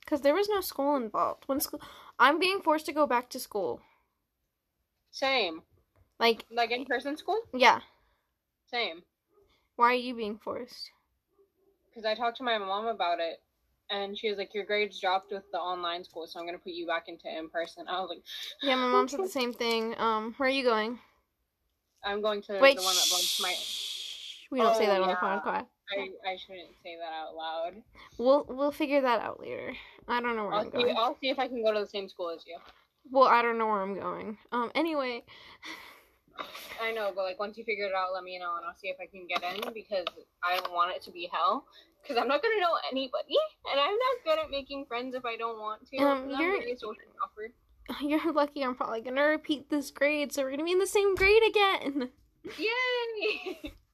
Cuz there was no school involved. When school I'm being forced to go back to school. Same. Like, Like in person school? yeah. Same. Why are you being forced? Because I talked to my mom about it, and she was like, "Your grades dropped with the online school, so I'm gonna put you back into in person." I was like, Yeah, my mom said the same thing. Um, where are you going? "I'm going to Wait, the one that belongs to my." We don't say Oh, that on the yeah. podcast. I, I shouldn't say that out loud. We'll we'll figure that out later. I don't know where I'll I'm see. going. I'll see if I can go to the same school as you. Well, I don't know where I'm going. Um, anyway, I know, but like once you figure it out, let me know, and I'll see if I can get in because I don't want it to be hell. Because I'm not gonna know anybody, and I'm not good at making friends if I don't want to. Um, you're- really socially awkward. you're lucky. I'm probably gonna repeat this grade, so we're gonna be in the same grade again. Yay!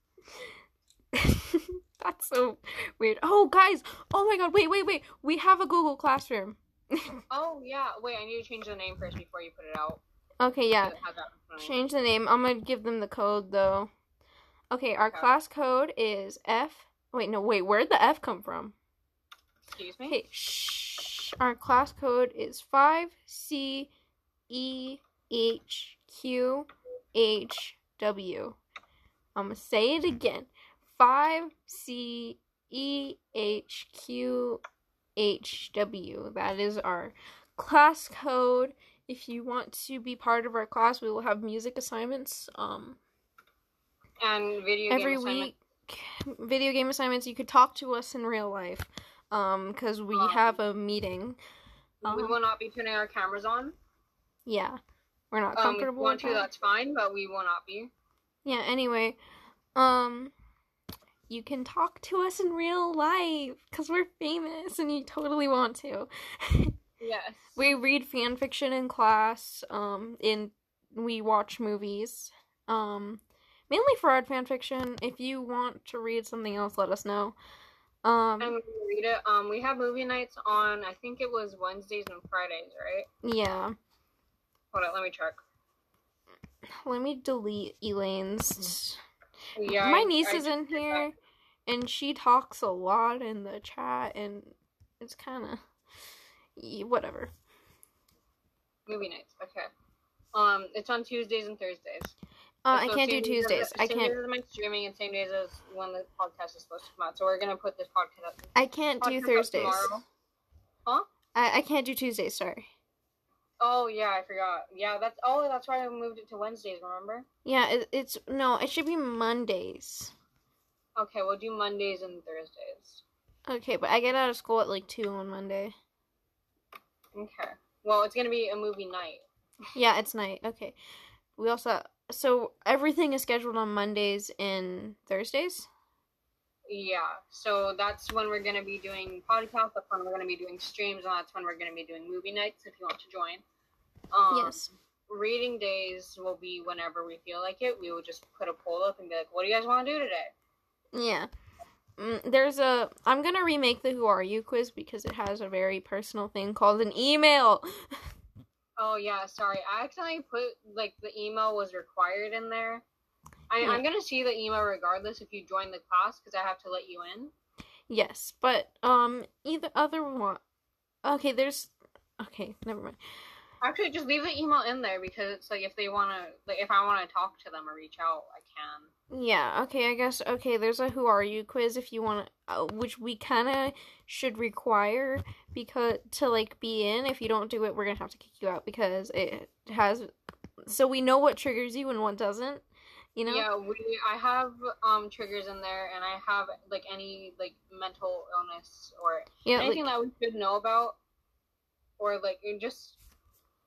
That's so weird. Oh, guys. Oh my God. Wait, wait, wait. We have a Google Classroom. oh yeah. Wait, I need to change the name first before you put it out. Okay, yeah. I have that in front of me. Change the name. I'm gonna give them the code though. Okay, our Okay. class code is F. Wait, no, wait. Where'd the F come from? Excuse me. Okay, shh. Our class code is five C E H Q H W. I'm gonna say it again. Five C E H Q H W. That is our class code. If you want to be part of our class, we will have music assignments. Um, And video every game assignment. week video game assignments you could talk to us in real life um because we Um, have a meeting we um, will not be turning our cameras on. yeah we're not Um, if you comfortable want with to, that. that's fine, but we will not be. yeah anyway um you can talk to us in real life because we're famous and you totally want to Yes. we read fan fiction in class um in we watch movies um mainly for art fan fiction if you want to read something else let us know um and we read it. Um, we have movie nights on. I think it was Wednesdays and Fridays, right? yeah Hold on, let me check. Let me delete Elaine's. Yeah, My niece I is in here, and she talks a lot in the chat, and it's kind of whatever. Movie nights. Okay. Um, it's on Tuesdays and Thursdays. Uh, I can't do same days as- Tuesdays. I can't. days as my streaming and same days as when the podcast is supposed to come out. So we're gonna put this podcast up. I can't do podcast up Thursdays. Huh? I, I can't do Tuesdays. Sorry. Oh yeah, I forgot. Yeah, that's oh that's why I moved it to Wednesdays. Remember? Yeah, it, it's no. It should be Mondays. Okay, we'll do Mondays and Thursdays. Okay, but I get out of school at like two on Monday. Okay. Well, it's gonna be a movie night. Yeah, it's night. Okay. We also so everything is scheduled on Mondays and Thursdays. Yeah. So that's when we're gonna be doing podcasts. That's when we're gonna be doing streams, and that's when we're gonna be doing movie nights. If you want to join. Um, yes. Reading days will be whenever we feel like it. We will just put a poll up and be like, "What do you guys want to do today?" Yeah. Mm, There's a. I'm gonna remake the Who Are You quiz because it has a very personal thing called an email. Oh yeah, sorry. I accidentally put like the email was required in there. I, Yeah. I'm gonna see the email regardless if you join the class because I have to let you in. Yes, but um, either other one. Okay, there's. Okay, never mind. Actually, just leave the email in there because it's like if they wanna, like if I wanna talk to them or reach out, I can. Yeah. Okay, I guess. Okay, there's a Who Are You quiz if you want, uh, which we kind of should require because to like be in. If you don't do it, we're gonna have to kick you out because it has. So we know what triggers you and what doesn't. You know. Yeah, we. I have um triggers in there, and I have like any like mental illness or Yeah. like- anything that we should know about, or like just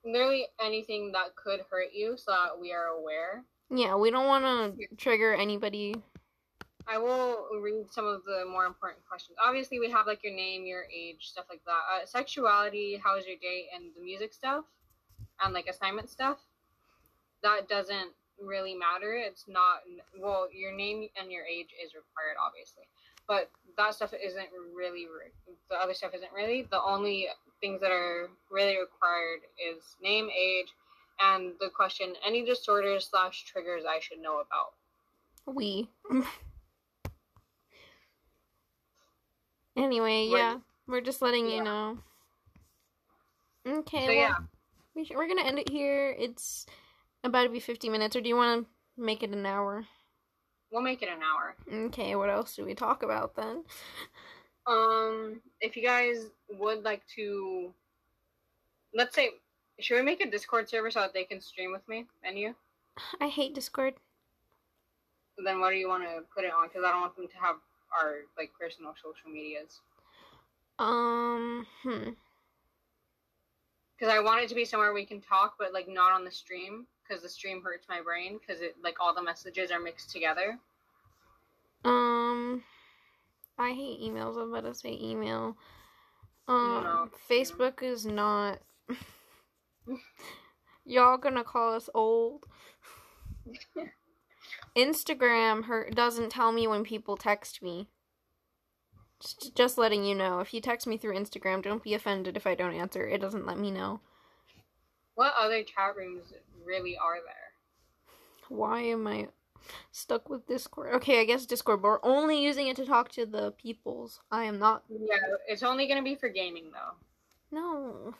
literally anything that could hurt you, so that we are aware. Yeah, we don't want to trigger anybody. I will read some of the more important questions. Obviously, we have like your name, your age, stuff like that. Uh, sexuality, how was your day, and the music stuff, and like assignment stuff. That doesn't really matter. It's not well. Your name and your age is required, obviously, but that stuff isn't really. re- The other stuff isn't really. The only things that are really required is name, age, and the question: any disorders slash triggers I should know about. We. anyway, Right. yeah, we're just letting you know. Okay, So well, yeah. we sh- we're gonna end it here. It's about to be fifty minutes, or do you want to make it an hour? We'll make it an hour. Okay, what else do we talk about then? Um, if you guys would like to, let's say, should we make a Discord server so that they can stream with me and you? I hate Discord. Then what do you want to put it on? Because I don't want them to have our like personal social medias. Um, hmm. Because I want it to be somewhere we can talk, but like not on the stream. Because the stream hurts my brain. Because it like all the messages are mixed together. Um, I hate emails. I'm about to say email. Um, No. Facebook is not. Y'all gonna call us old. Instagram her doesn't tell me when people text me. Just, just letting you know. If you text me through Instagram, don't be offended if I don't answer. It doesn't let me know. What other chat rooms really are there. Why am I stuck with Discord? Okay, I guess Discord, but we're only using it to talk to the peoples. I am not. Yeah, it's only gonna be for gaming though. No.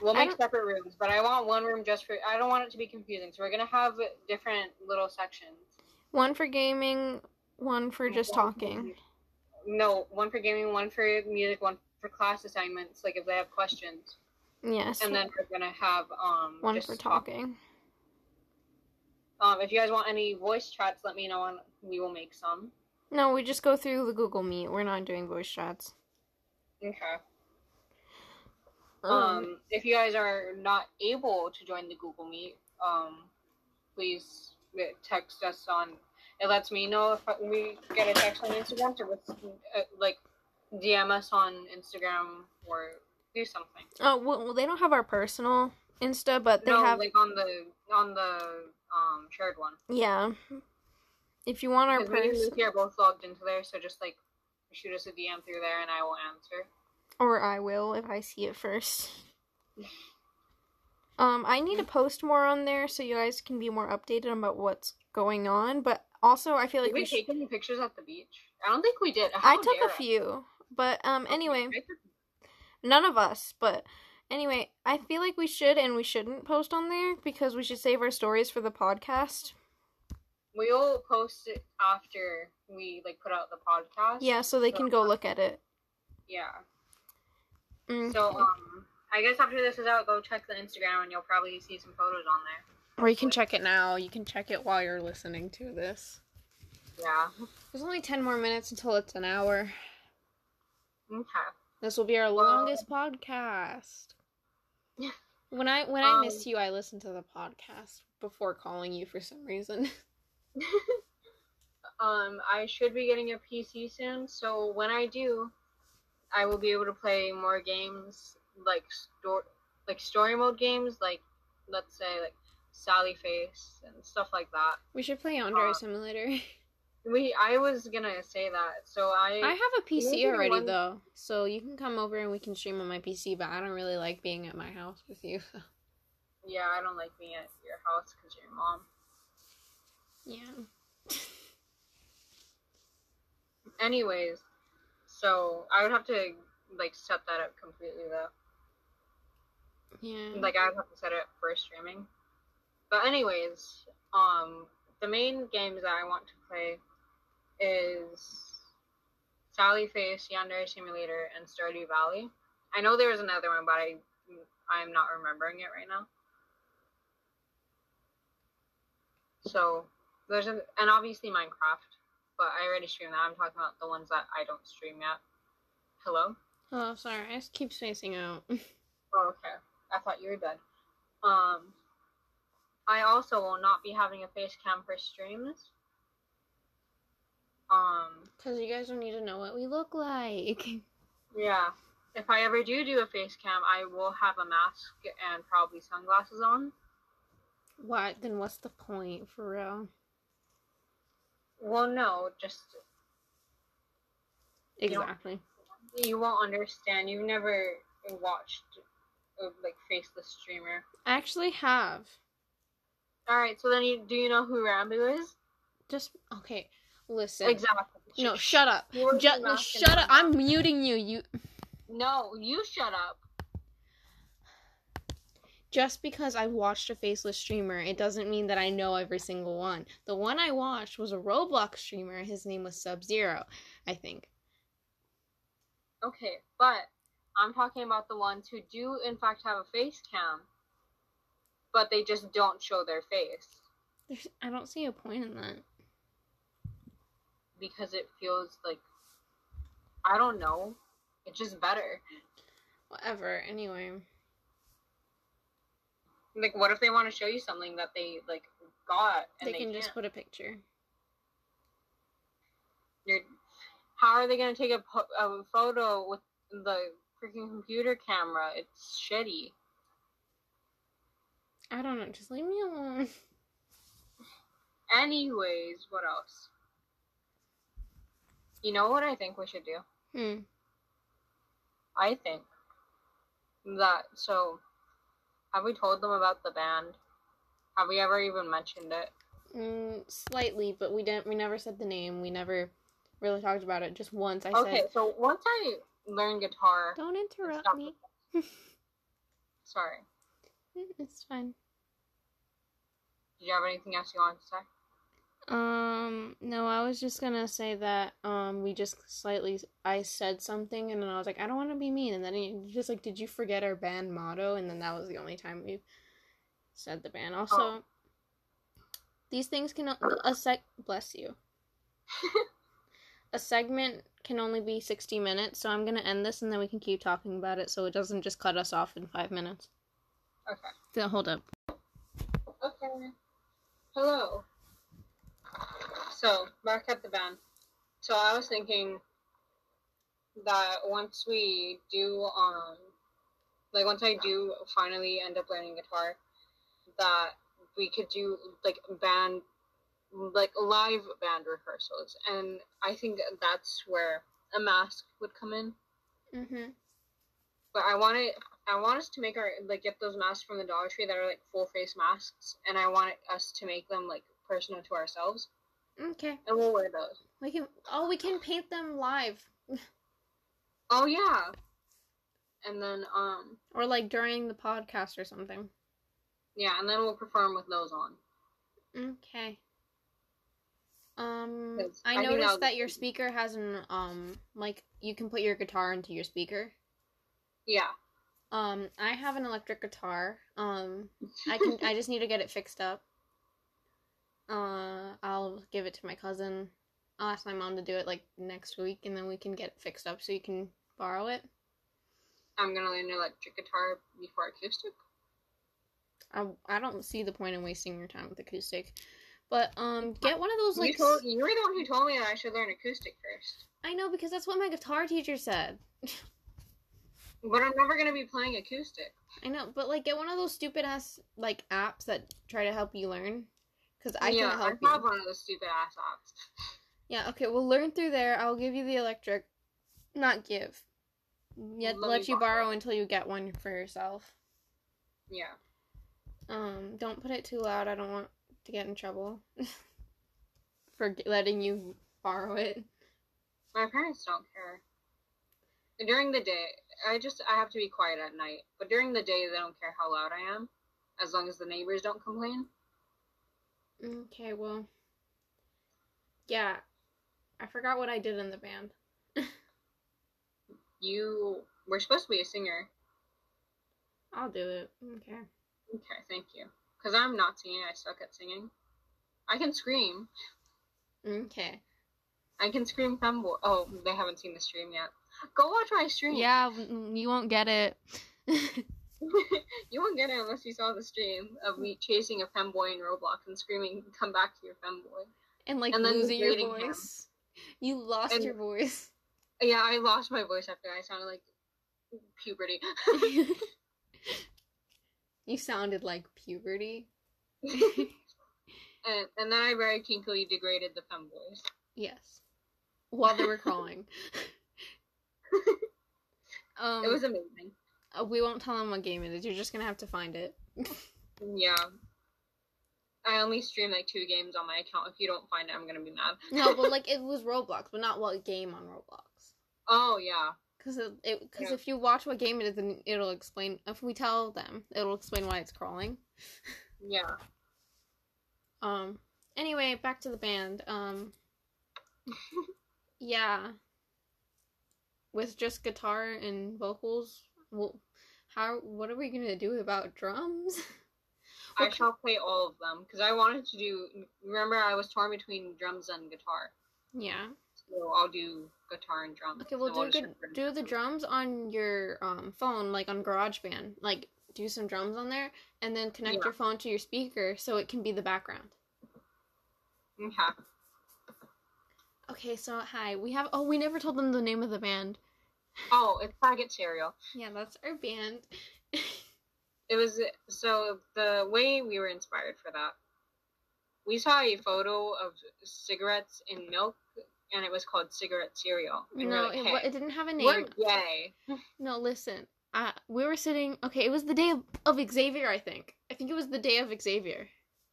We'll make separate rooms, but I want one room just for. I don't want it to be confusing, so we're gonna have different little sections. One for gaming, one for just One for talking. No, one for gaming, one for music, one for class assignments, like if they have questions, Yes. and then we're gonna have um one for talk. talking. Um, if you guys want any voice chats, let me know, and we will make some. No, we just go through the Google Meet. We're not doing voice chats. Okay. Um, Um, if you guys are not able to join the Google Meet, um, please text us on. It lets me know if we get a text on Instagram to uh, like DM us on Instagram or do something. oh well, they don't have our personal Insta, but they no, have like on the on the um shared one. yeah. If you want our Because me and person, Lucy are both logged into there, so just like shoot us a DM through there, and I will answer. Or I will if I see it first. Um, I need to post more on there so you guys can be more updated about what's going on. But also, I feel like Did we we take any pictures at the beach? I don't think we did. I took a few, but um, anyway, none of us. But anyway, I feel like we should and we shouldn't post on there because we should save our stories for the podcast. We'll post it after we like put out the podcast. Yeah, so they can go look at it. Yeah. Mm. So um, I guess after this is out, go check the Instagram and you'll probably see some photos on there. Or you can check it now. You can check it while you're listening to this. Yeah. There's only 10 more minutes until it's an hour. Okay. This will be our Well- longest podcast. Yeah. When I when I Um, miss you, I listen to the podcast before calling you for some reason. um, I should be getting a PC soon, so when I do, I will be able to play more games like store like story mode games, like let's say like Sally Face and stuff like that. We should play Android Uh, Simulator. We I was gonna say that, so I I have a PC already one- though, so you can come over and we can stream on my PC. But I don't really like being at my house with you. yeah I don't like being at your house because your mom. yeah. Anyways, so I would have to like set that up completely though. Yeah. Like I would have to set it up for streaming. But anyways, um, the main games that I want to play is Sally Face, Yandere Simulator, and Stardew Valley. I know there was another one, but I I'm not remembering it right now. So there's a, and obviously Minecraft, but I already streamed that. I'm talking about the ones that I don't stream yet. Hello. oh, sorry. I just keep spacing out. Oh, okay. I thought you were dead. Um, I also will not be having a face cam for streams. Um, Because you guys don't need to know what we look like. yeah. If I ever do do a face cam, I will have a mask and probably sunglasses on. What? Then what's the point, for real? Well, no, just Exactly. you won't understand. You've never watched a like faceless streamer. I actually have. All right, so then you do you know who Ranboo is? Just okay. Listen. Exactly. No, shut up. Just shut up. I'm muting you. You No, you shut up. Just because I watched a faceless streamer, it doesn't mean that I know every single one. The one I watched was a Roblox streamer. His name was Sub Zero, I think. Okay, but I'm talking about the ones who do in fact have a face cam, but they just don't show their face There's, I don't see a point in that. because it feels like I don't know. It's just better. Whatever. Anyway, Like, what if they want to show you something that they like got and they can just put a picture. You're, how are they gonna take a, po- a photo with the freaking computer camera? It's shitty. I don't know. Just leave me alone. Anyways, what else? You know what I think we should do? Hmm. I think that so have we told them about the band? Have we ever even mentioned it? Mm, slightly, but we didn't. We never said the name. We never really talked about it. Just once I said. okay, said, so once I learned guitar, "Don't interrupt me." sorry. Mm, It's fine. Do you have anything else you want to say? Um, no, I was just gonna say that um we just slightly I said something and then I was like I don't want to be mean and then he just like did you forget our band motto and then that was the only time we said the band. Also, Oh. these things can a sec bless you. a segment can only be 60 minutes, so I'm to end this and then we can keep talking about it so it doesn't just cut us off in 5 minutes. Okay. So hold up. Okay. Hello. So, Mark at the band. So I was thinking that once we do um like once I do finally end up learning guitar, that we could do like band like live band rehearsals and I think that's where a mask would come in. Mhm. But I want it. I want us to make our like get those masks from the Dollar Tree that are like full face masks, and I want us to make them like personal to ourselves, Okay. and we'll wear those. We can Oh, we can paint them live Oh yeah. And then um or like during the podcast or something. yeah, and then we'll perform with those on. Okay. Um, I I noticed that your speaker has an um, like you can put your guitar into your speaker. Yeah. Um, I have an electric guitar. Um, I can I just need to get it fixed up. Uh, I'll give it to my cousin. I'll ask my mom to do it like next week, and then we can get it fixed up so you can borrow it. I'm gonna learn electric guitar before acoustic. I I don't see the point in wasting your time with acoustic, but um, get one of those like. you, told, you were the one who told me that I should learn acoustic first. I know because that's what my guitar teacher said. But I'm never gonna be playing acoustic. I know, but like get one of those stupid ass like apps that try to help you learn. Cause I yeah, can help I you. have one of those stupid ass apps. Yeah, okay, we'll learn through there. I'll give you the electric, not give. Yet Let let, you borrow borrow until you get one for yourself. Yeah. Um, don't put it too loud. I don't want to get in trouble for letting you borrow it. My parents don't care. During the day, I just I have to be quiet at night. But during the day, they don't care how loud I am, as long as the neighbors don't complain. Okay, well, yeah, I forgot what I did in the band. You were supposed to be a singer. I'll do it. Okay. Okay, thank you. Because I'm not singing. I suck at singing. I can scream. Okay. I can scream femboy. Oh, they haven't seen the stream yet. Go watch my stream. Yeah, you won't get it. you won't get it unless you saw the stream of me chasing a femboy in Roblox and screaming, "Come back to your femboy." and like And then losing your dating him. voice. You lost And- your voice. Yeah, I lost my voice after I sounded like puberty. you sounded like puberty. and and then I very kinkily degraded the femboys. Yes. While they were crawling. um, it was amazing. Uh, we won't tell them what game it is. You're just gonna have to find it. Yeah. I only stream like two games on my account. If you don't find it, I'm gonna be mad. No, but like it was Roblox, but not what game on Roblox. Oh yeah. Because it, it, cause Yeah. if you watch what game it is, then it'll explain. If we tell them, it'll explain why it's crawling. Yeah. Um. Anyway, back to the band. Um. yeah. With just guitar and vocals, well, how? What are we gonna do about drums? I shall play all of them because I wanted to do. Remember, I was torn between drums and guitar, yeah. so I'll do guitar and drums. Okay. Well, do good. Do the drums on your um phone, like on GarageBand. Like, do some drums on there, and then connect Yeah. your phone to your speaker so it can be the background. Okay. Okay. So hi, we have. Oh, we never told them the name of the band. Oh, it's Faggot Cereal. Yeah, that's our band. It was so the way we were inspired for that. We saw a photo of cigarettes in milk, and it was called cigarette cereal. And no, like, it, hey, wa- it didn't have a name. we're gay. No, listen. Uh, we were sitting. Okay, it was the day of, of Xavier. I think. I think it was the day of Xavier.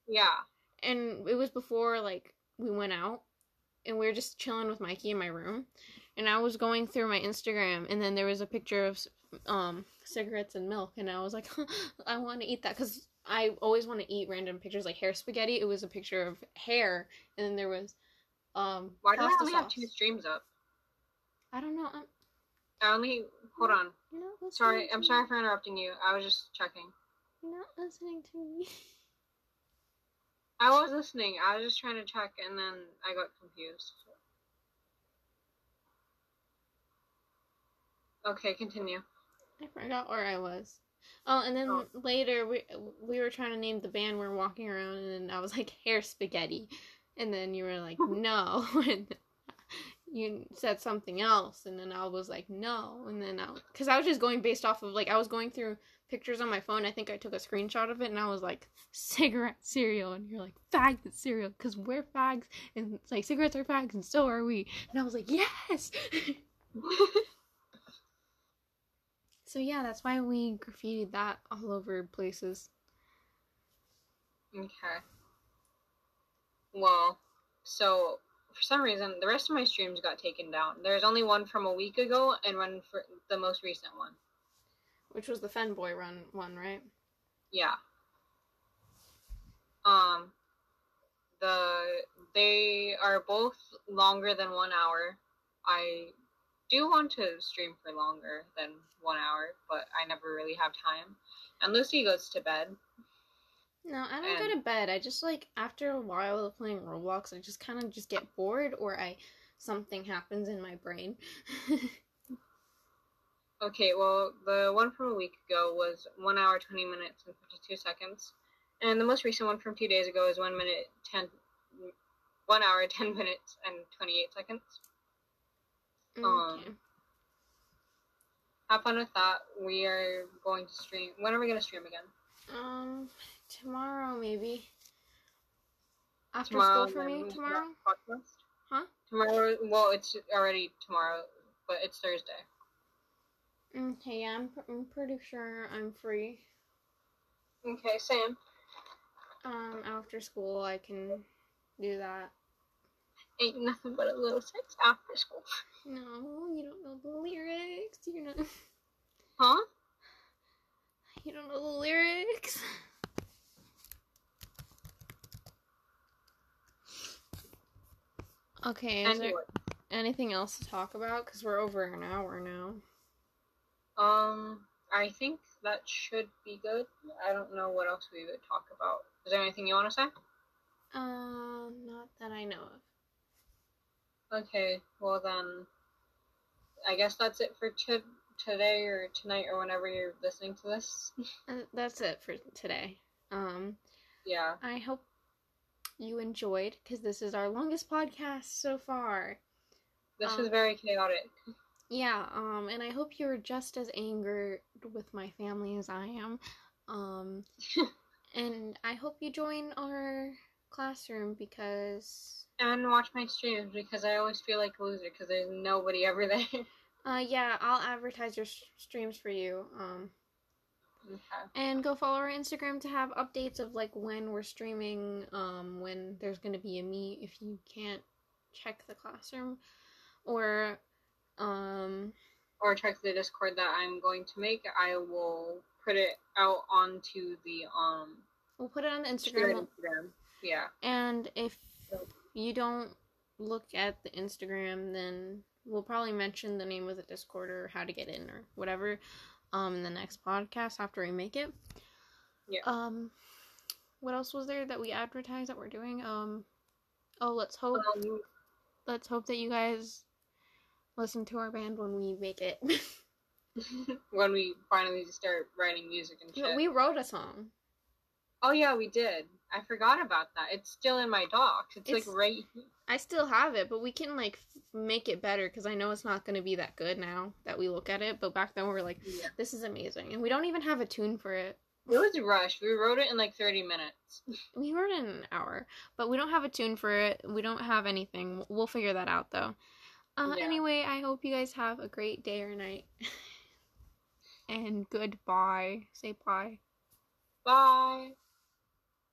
Yeah. and it was before like we went out and we were just chilling with Mikey in my room and I was going through my Instagram and then there was a picture of um cigarettes and milk and I was like I want to eat that cuz I always want to eat random pictures like hair spaghetti it was a picture of hair and then there was um Why do I only have two streams up? I don't know I'm I only hold on. you're not listening Sorry, I'm sorry for interrupting you. I was just checking. You're not listening to me I was listening. I was just trying to check, and then I got confused. Okay, continue. I forgot where I was. Oh, and then Oh. later we we were trying to name the band we are walking around, and then I was like hair spaghetti, and then you were like no, and you said something else, and then I was like no, and then I because I was just going based off of like I was going through pictures on my phone. I think I took a screenshot of it, and I was like cigarette cereal, and you're like fags and cereal because we're fags, and it's like cigarettes are fags, and so are we, and I was like yes. So yeah, that's why we graffitied that all over places. okay. Well, so for some reason, the rest of my streams got taken down. There's only one from a week ago and one for the most recent one. Which was the Fenboy run one, right? Yeah. Um, the they are both longer than one hour. I do want to stream for longer than one hour, but I never really have time. And Lucy goes to bed. No, I don't go to bed. I just like after a while of playing Roblox, I just kind of just get bored or I something happens in my brain. Okay, well, the one from a week ago was one hour, 20 minutes, and 52 seconds. And the most recent one from two days ago is one minute, 10, one hour, 10 minutes, and 28 seconds. Um, okay. Have fun with that. We are going to stream. When are we going to stream again? Um, tomorrow maybe. After tomorrow. school for me tomorrow. Podcast? Huh? Tomorrow. Well, it's already tomorrow, but it's Thursday. Okay, yeah, I'm, pr- I'm pretty sure I'm free. Okay, same. Um, after school I can do that. Ain't nothing but a little sex after school. No, you don't know the lyrics. You're not. Huh? You don't know the lyrics. Okay, is there anything else to talk about? Because we're over an hour now. um, I think that should be good. I don't know what else we would talk about. Is there anything you want to say? Um, not that I know of. Okay, well then, I guess that's it for t- today or tonight or whenever you're listening to this. Uh, that's it for today. Um, yeah. I hope you enjoyed because this is our longest podcast so far. This Um, was very chaotic. Yeah, um, and I hope you're just as angered with my family as I am. Um, and I hope you join our classroom because, And watch my streams because I always feel like a loser because there's nobody ever there. uh, yeah, I'll advertise your s- streams for you. Um, okay. and go follow our Instagram to have updates of like when we're streaming, um, when there's gonna be a meet if you can't check the classroom, or, um, Or check the Discord that I'm going to make. I will put it out onto the um we'll put it on the Instagram. Instagram. Yeah. And if you don't look at the Instagram, then we'll probably mention the name of the Discord or how to get in or whatever um in the next podcast after we make it. Yeah. Um what else was there that we advertised that we're doing? Um oh let's hope Um, let's hope that you guys listen to our band when we make it. when we finally start writing music and shit. we wrote a song. Oh yeah, we did. I forgot about that. It's still in my docs. It's, It's- like right. here. I still have it, but we can like f- make it better because I know it's not going to be that good now that we look at it. But back then we were like, Yeah. this is amazing, and we don't even have a tune for it. It was rushed. We wrote it in like thirty minutes. We wrote it in an hour, but we don't have a tune for it. We don't have anything. We'll figure that out though. Uh, Yeah. Anyway, I hope you guys have a great day or night. and goodbye. Say bye. Bye.